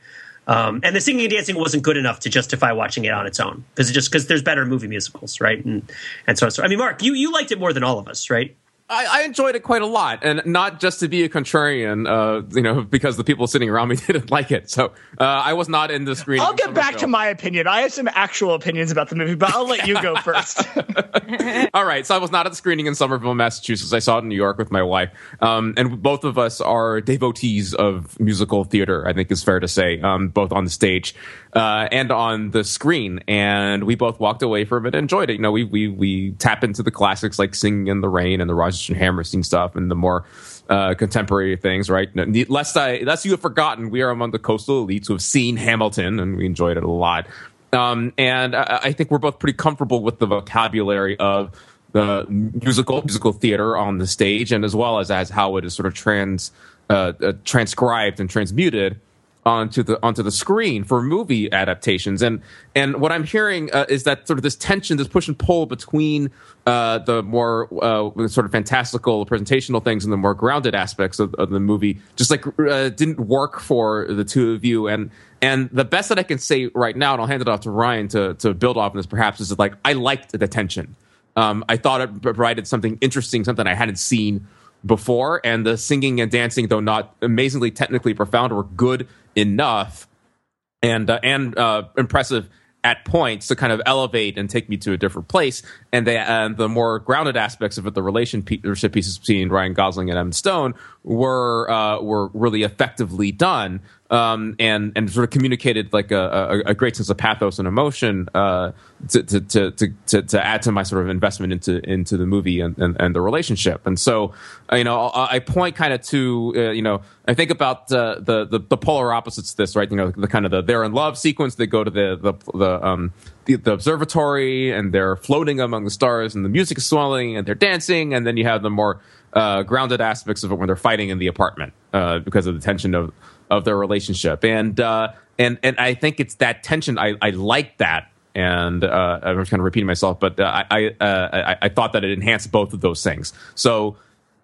C: Um, and the singing and dancing wasn't good enough to justify watching it on its own because it just because there's better movie musicals, right? And and so, so I mean, Mark, you you liked it more than all of us, right?
B: I, I, enjoyed it quite a lot, and not just to be a contrarian, uh, you know, because the people sitting around me didn't like it. So uh, I was not in the screen.
E: I'll get back to my opinion. I have some actual opinions about the movie, but I'll let you go first.
B: All right, so I was not at the screening in Somerville, Massachusetts. I saw it in New York with my wife, um, and both of us are devotees of musical theater. I think is fair to say, um, both on the stage uh, and on the screen. And we both walked away from it and enjoyed it. You know, we we we tap into the classics like "Singing in the Rain" and the Rodgers and Hammerstein stuff, and the more uh, contemporary things. Right, lest I lest you have forgotten, we are among the coastal elites who have seen Hamilton, and we enjoyed it a lot. Um, and I, I think we're both pretty comfortable with the vocabulary of the musical musical theater on the stage, and as well as as how it is sort of trans uh, uh, transcribed and transmuted onto the onto the screen for movie adaptations. And and what i'm hearing uh, is that sort of this tension this push and pull between uh, the more uh, sort of fantastical presentational things and the more grounded aspects of, of the movie just like uh, didn't work for the two of you. And and the best that i can say right now and i'll hand it off to ryan to to build off this perhaps is that like i liked the tension. Um, i thought it provided something interesting something i hadn't seen before and the singing and dancing though not amazingly technically profound were good enough and uh, and uh, impressive at points to kind of elevate and take me to a different place. And the and the more grounded aspects of it, the relationship pieces between Ryan Gosling and Emma Stone, were uh, were really effectively done um, and and sort of communicated like a, a, a, great sense of pathos and emotion uh, to, to, to, to, to add to my sort of investment into into the movie and, and, and the relationship. And so, uh, you know, I, point kind of to uh, you know, I think about uh, the, the the polar opposites to this, right? You know, the kind of the they're in love sequence. They go to the the the um the, the observatory and they're floating among the stars, and the music is swelling, and they're dancing, and then you have the more uh, grounded aspects of it when they're fighting in the apartment uh, because of the tension of of their relationship. And uh, and and I think it's that tension. I, I like that. And uh, I'm kind of repeating myself, but uh, I uh, I, I thought that it enhanced both of those things. So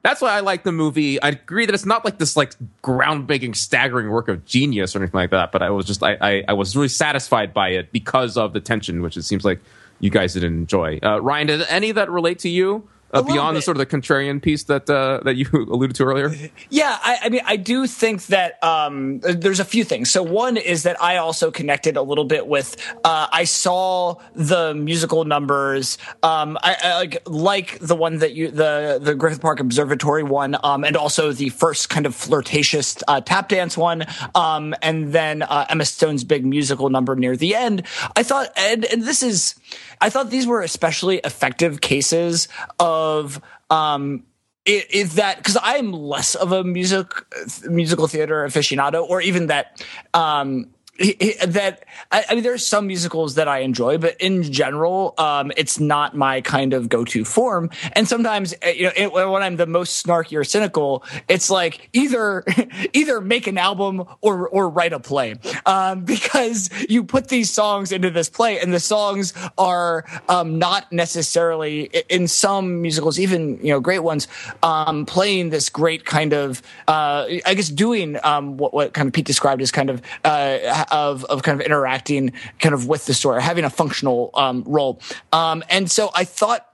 B: that's why I like the movie. I agree that it's not like this like groundbreaking, staggering work of genius or anything like that. But I was just I, I, I was really satisfied by it because of the tension, which it seems like you guys didn't enjoy. Uh, Ryan, did any of that relate to you? Uh, beyond the sort of the contrarian piece that uh, that you alluded to earlier?
E: Yeah, I, I, mean, I do think that um, there's a few things. So one is that I also connected a little bit with. Uh, I saw the musical numbers, um, I, I, like like the one that you the the Griffith Park Observatory one, um, and also the first kind of flirtatious uh, tap dance one, um, and then uh, Emma Stone's big musical number near the end. I thought, and, and this is I thought these were especially effective cases of um, is that because I'm less of a music musical theater aficionado, or even that um, that I, I, mean there's some musicals that i enjoy but in general um, it's not my kind of go-to form. And sometimes uh, you know it, when i'm the most snarky or cynical it's like either either make an album or or write a play. Um, because you put these songs into this play and the songs are um, not necessarily in some musicals even you know great ones um, playing this great kind of uh, i guess doing um, what, what kind of pete described as kind of uh, of of kind of interacting kind of with the story, having a functional um, role. Um, and so I thought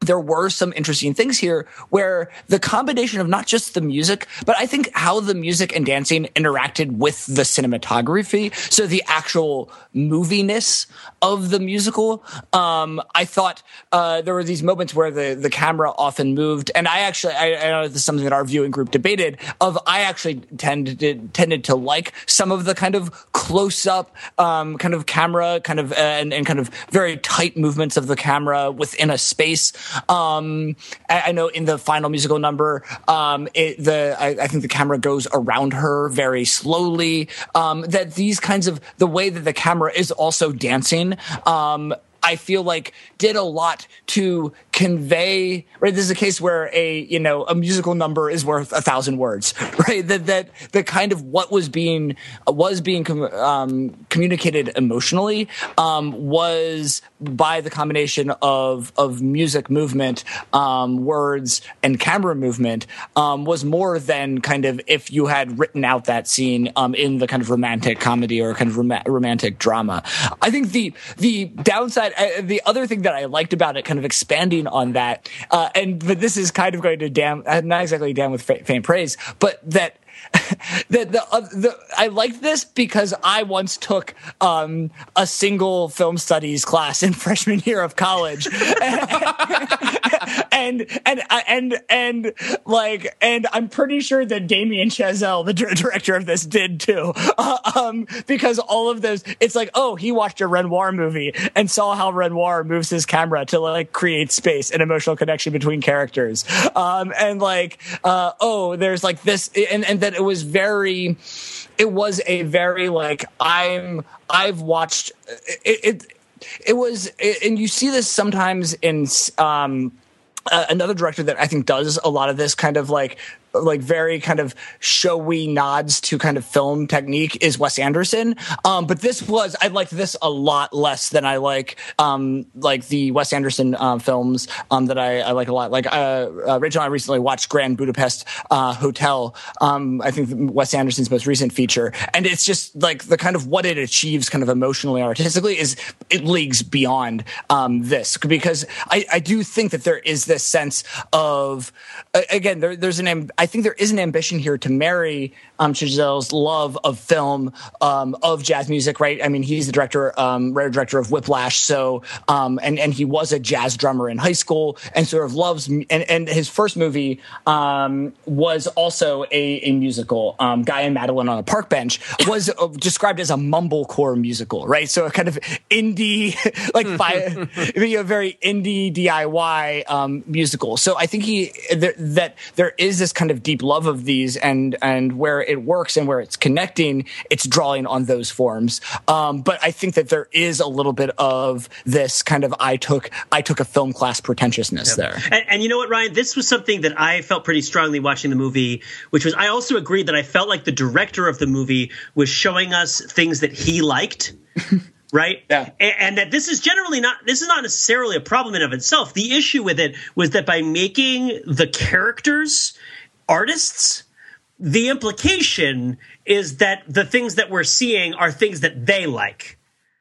E: there were some interesting things here where the combination of not just the music, but I think how the music and dancing interacted with the cinematography. So the actual moviness of the musical. Um, I thought uh, there were these moments where the, the camera often moved. And I actually, I, I know this is something that our viewing group debated of, I actually tended tended to like some of the kind of close up, um, kind of camera kind of, uh, and, and kind of very tight movements of the camera within a space. Um, I, I, know in the final musical number, um, it, the I, I, think the camera goes around her very slowly. Um, that these kinds of the way that the camera is also dancing. I feel like did a lot to convey right this is a case where a you know a musical number is worth a thousand words right? That that the kind of what was being was being um, communicated emotionally um, was by the combination of of music movement um, words and camera movement um, was more than kind of if you had written out that scene um, in the kind of romantic comedy or kind of rom- romantic drama. I think the the downside uh, the other thing that I liked about it kind of expanding on that. Uh, and but this is kind of going to damn uh, not exactly damn with faint praise, but that the, uh, the I like this because I once took um, a single film studies class in freshman year of college, and and and and like and I'm pretty sure that Damien Chazelle, the director of this, did too, uh, um, because all of those it's like oh he watched a Renoir movie and saw how Renoir moves his camera to like create space and emotional connection between characters, um, and like uh, oh there's like this and and then it was very it was a very like i'm i've watched it it, it was and you see this sometimes in um uh, another director that I think does a lot of this kind of like like very kind of showy nods to kind of film technique is Wes Anderson. Um, but this was I like this a lot less than I like um, like the Wes Anderson uh, films um, that I, I, like a lot. Like uh, uh, Rachel and I recently watched Grand Budapest uh, Hotel. Um, I think Wes Anderson's most recent feature, and it's just like the kind of what it achieves, kind of emotionally, artistically, is it leagues beyond um, this because I, I do think that there is this sense of again there, there's an I think there is an ambition here to marry um, Chazelle's love of film, um, of jazz music, right? I mean, he's the director, um, writer director of Whiplash, so um, and and he was a jazz drummer in high school, and sort of loves. And, and his first movie um, was also a, a musical. Um, Guy and Madeline on a Park Bench was uh, described as a mumblecore musical, right? So a kind of indie, like by, a very indie DIY musical. So I think he that there is this kind of deep love of these and and where it works and where it's connecting it's drawing on those forms um, but i think that there is a little bit of this kind of i took i took a film class pretentiousness there
C: and, and you know what ryan this was something that i felt pretty strongly watching the movie which was i also agreed that i felt like the director of the movie was showing us things that he liked right?
E: Yeah.
C: And, and, that this is generally not this is not necessarily a problem in of itself. The issue with it was that by making the characters artists, the implication is that the things that we're seeing are things that they like.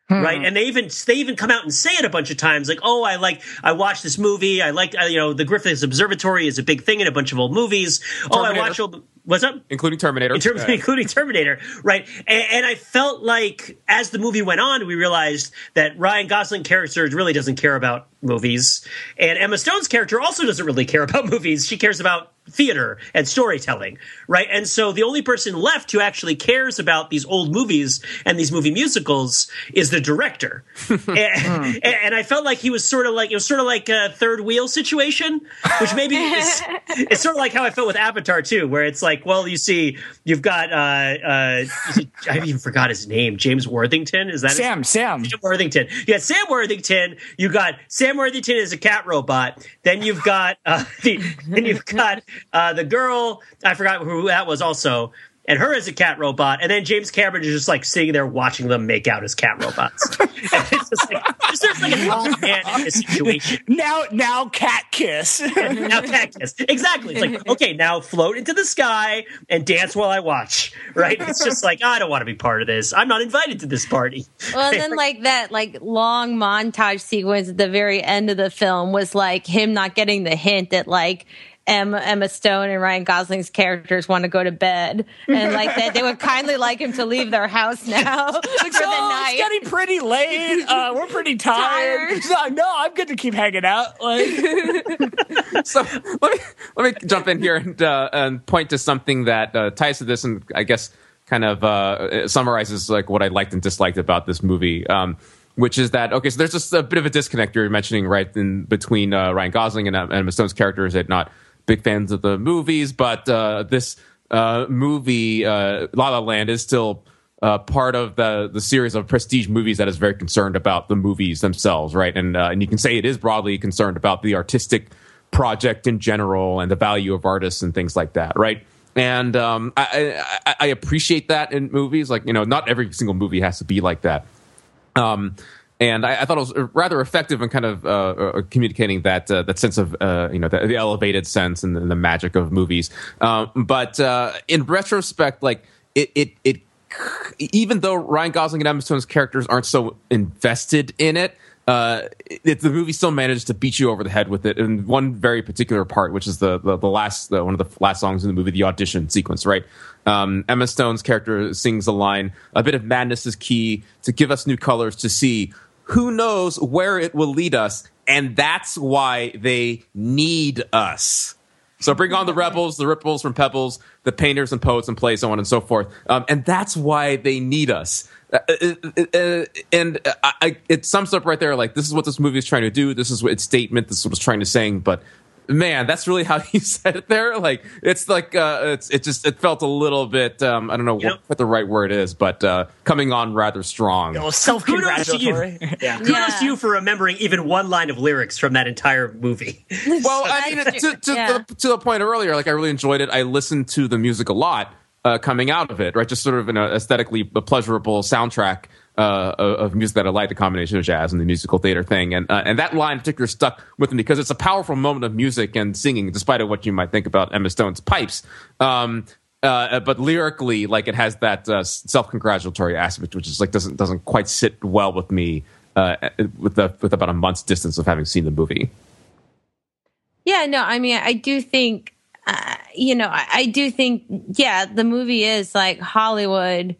C: Hmm. Right, and they even they even come out and say it a bunch of times, like, "Oh, I like I watched this movie. I like you know the Griffiths Observatory is a big thing in a bunch of old movies. Terminator. Oh, I watch old what's up,
B: including Terminator,
C: In term, including Terminator, right? And, and, I felt like as the movie went on, we realized that Ryan Gosling character really doesn't care about movies, and Emma Stone's character also doesn't really care about movies. She cares about theater and storytelling, right? And so the only person left who actually cares about these old movies and these movie musicals is the director. and, and I felt like he was sort of like it was sort of like a third wheel situation, which maybe is it's sort of like how I felt with Avatar too, where it's like, well, you see, you've got uh, uh, I even forgot his name, James Worthington. Is that his-
E: Sam, Sam.
C: Sam Worthington. You got Sam Worthington. You got Sam Worthington as a cat robot. Then you've got uh, the, then you've got uh, the girl. I forgot who that was also. And her as a cat robot, and then James Cameron is just like sitting there watching them make out as cat robots. and it's just like just there's like an odd man in this situation.
E: Now, now, cat kiss.
C: Now cat kiss. Exactly. It's like, okay, now float into the sky and dance while I watch. Right? It's just like, I don't want to be part of this. I'm not invited to this party.
F: Well, and then like that, like long montage sequence at the very end of the film was like him not getting the hint that like Emma, Emma Stone and Ryan Gosling's characters want to go to bed, and like that they would kindly like him to leave their house now for the night.
E: it's getting pretty late. Uh, we're pretty tired. No, no, I'm good to keep hanging out. Like,
B: so let me let me jump in here and uh, and point to something that uh, ties to this, and I guess kind of uh, summarizes like what I liked and disliked about this movie. Um, which is that okay? So there's just a bit of a disconnect you're mentioning right in between uh, Ryan Gosling and uh, Emma Stone's characters. That not big fans of the movies, but uh, this uh, movie uh, La La Land is still uh, part of the the series of prestige movies that is very concerned about the movies themselves, right? And uh, and you can say it is broadly concerned about the artistic project in general and the value of artists and things like that, right? And um, I, I, I appreciate that in movies. Like you know, not every single movie has to be like that. Um, and I, I thought it was rather effective in kind of uh, uh, communicating that uh, that sense of uh, you know the, the elevated sense and the, the magic of movies. Um, but uh, in retrospect, like it, it it even though Ryan Gosling and Emma Stone's characters aren't so invested in it. Uh, it, the movie still managed to beat you over the head with it in one very particular part, which is the the, the last one of the last songs in the movie, the audition sequence. Right, um, Emma Stone's character sings the line, "A bit of madness is key to give us new colors to see." Who knows where it will lead us, and that's why they need us. So bring on the rebels, the ripples from pebbles, the painters and poets and plays, so on and so forth. Um, and that's why they need us. Uh, uh, uh, and I, I, it sums up right there. Like this is what this movie is trying to do. This is what its statement. This is what it's trying to sing. But man, that's really how you said it there. Like it's like uh, it's it just it felt a little bit. Um, I don't know what,
C: know-
B: what the right word is, but uh, coming on rather strong.
E: well, self
C: Kudos to you.
E: congratulatory. Yeah.
C: Kudos
F: Yeah.
C: to you for remembering even one line of lyrics from that entire movie.
B: Well, I mean,
F: That's
B: to, to,
F: yeah.
B: the, to the point earlier, like I really enjoyed it. I listened to the music a lot uh, coming out of it, right? Just sort of an aesthetically pleasurable soundtrack uh, of music that I like, the combination of jazz and the musical theater thing, and uh, and that line in particular stuck with me because it's a powerful moment of music and singing, despite of what you might think about Emma Stone's pipes. Um, uh, but lyrically, like it has that uh, self-congratulatory aspect, which is like doesn't doesn't quite sit well with me uh, with the with about a month's distance of having seen the movie.
F: Yeah, no, I mean, I do think, uh, you know, I, I do think, yeah, the movie is like Hollywood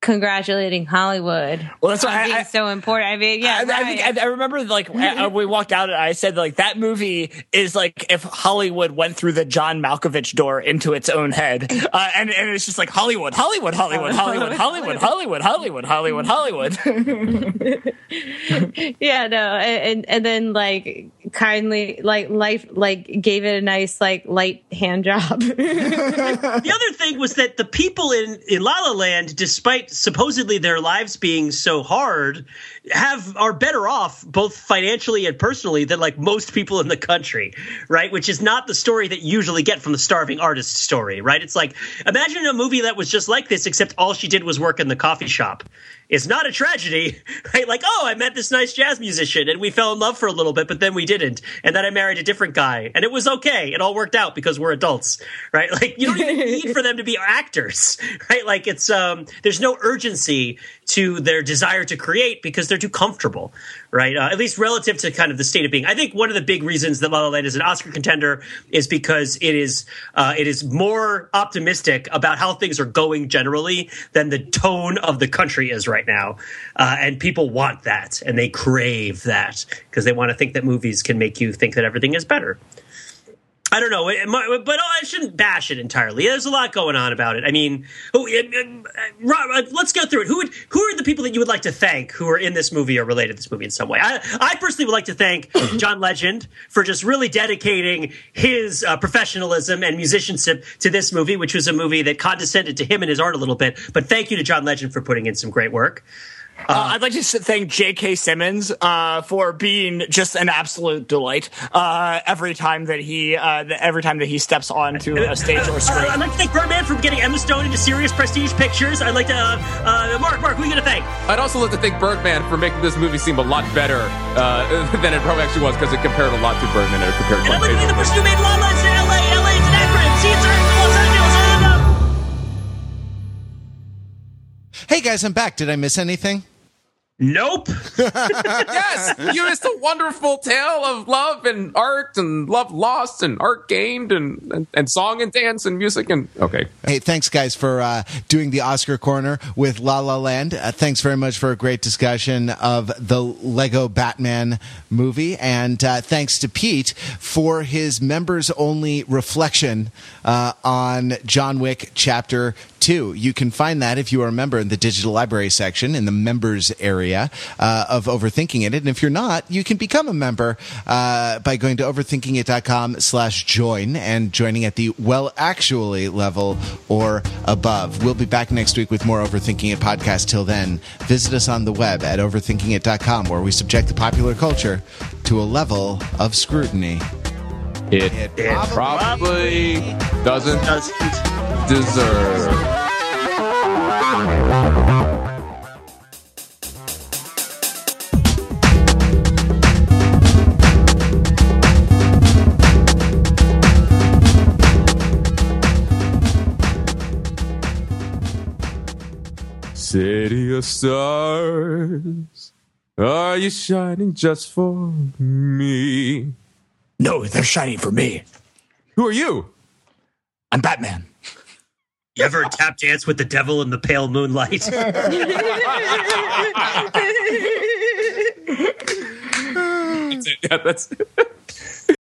F: congratulating Hollywood.
E: Well, that's why I-
F: being
E: I-
F: so important. I mean, yeah,
E: I, I, think- I, I remember like uh, we walked out and I said like that movie is like if Hollywood went through the John Malkovich door into its own head, uh, and and it's just like Hollywood, Hollywood, Hollywood, Hollywood, Hollywood, Hollywood, Hollywood, Hollywood, Hollywood.
F: yeah, no, and and then like kindly, like life, like gave it a nice like light hand job.
C: the other thing was that the people in, in La La Land, despite supposedly their lives being so hard, have are better off both financially and personally than like most people in the country, right? Which is not the story that you usually get from the starving artist story, right? It's like imagine a movie that was just like this, except all she did was work in the coffee shop. It's not a tragedy, right? Like, oh, I met this nice jazz musician and we fell in love for a little bit, but then we didn't. And then I married a different guy and it was okay. It all worked out because we're adults, right? Like, you don't even need for them to be actors, right? Like, it's, um, there's no urgency to their desire to create because they're too comfortable, right? Uh, at least relative to kind of the state of being. I think one of the big reasons that La La Land is an Oscar contender is because it is uh, it is more optimistic about how things are going generally than the tone of the country is right now, uh, and people want that and they crave that because they want to think that movies can make you think that everything is better. I don't know, but I shouldn't bash it entirely. There's a lot going on about it. I mean, who, uh, uh, uh, let's go through it. Who would, who are the people that you would like to thank who are in this movie or related to this movie in some way? I, I personally would like to thank John Legend for just really dedicating his uh, professionalism and musicianship to this movie, which was a movie that condescended to him and his art a little bit. But thank you to John Legend for putting in some great work.
E: Uh, I'd like to thank J.K. Simmons uh, for being just an absolute delight uh, every time that he uh, th- every time that he steps onto a stage or
C: Uh,
E: screen.
C: I'd like to thank Birdman for getting Emma Stone into serious prestige pictures. I'd like to, uh, uh, Mark, Mark, who are you going to thank?
B: I'd also like to thank Birdman for making this movie seem a lot better uh, than it probably actually was because it compared a lot to Birdman and it compared
C: And I'd
B: quite
C: like to thank the person who made La La Land LA, LA
A: Hey guys, I'm back. Did I miss anything?
C: Nope.
B: yes, you missed a wonderful tale of love and art and love lost and art gained and, and, and song and dance and music and okay.
A: Hey, thanks guys for uh, doing the Oscar corner with La La Land. Uh, thanks very much for a great discussion of the Lego Batman movie, and uh, thanks to Pete for his members-only reflection uh, on John Wick Chapter Two. You can find that if you are a member in the digital library section in the members area uh, of Overthinking It, and if you're not, you can become a member uh, by going to overthinkingit.com slash join and joining at the well actually level or above. We'll be back next week with more Overthinking It podcast. Till then, visit us on the web at overthinkingit.com where we subject the popular culture to a level of scrutiny.
B: It,
C: It
B: probably doesn't
C: Doesn't.
B: deserve. City of stars, are you shining just for me?
E: no, they're shining for me.
B: Who are you?
E: I'm Batman.
C: You ever tap dance with the devil in the pale moonlight? that's it.
B: Yeah, that's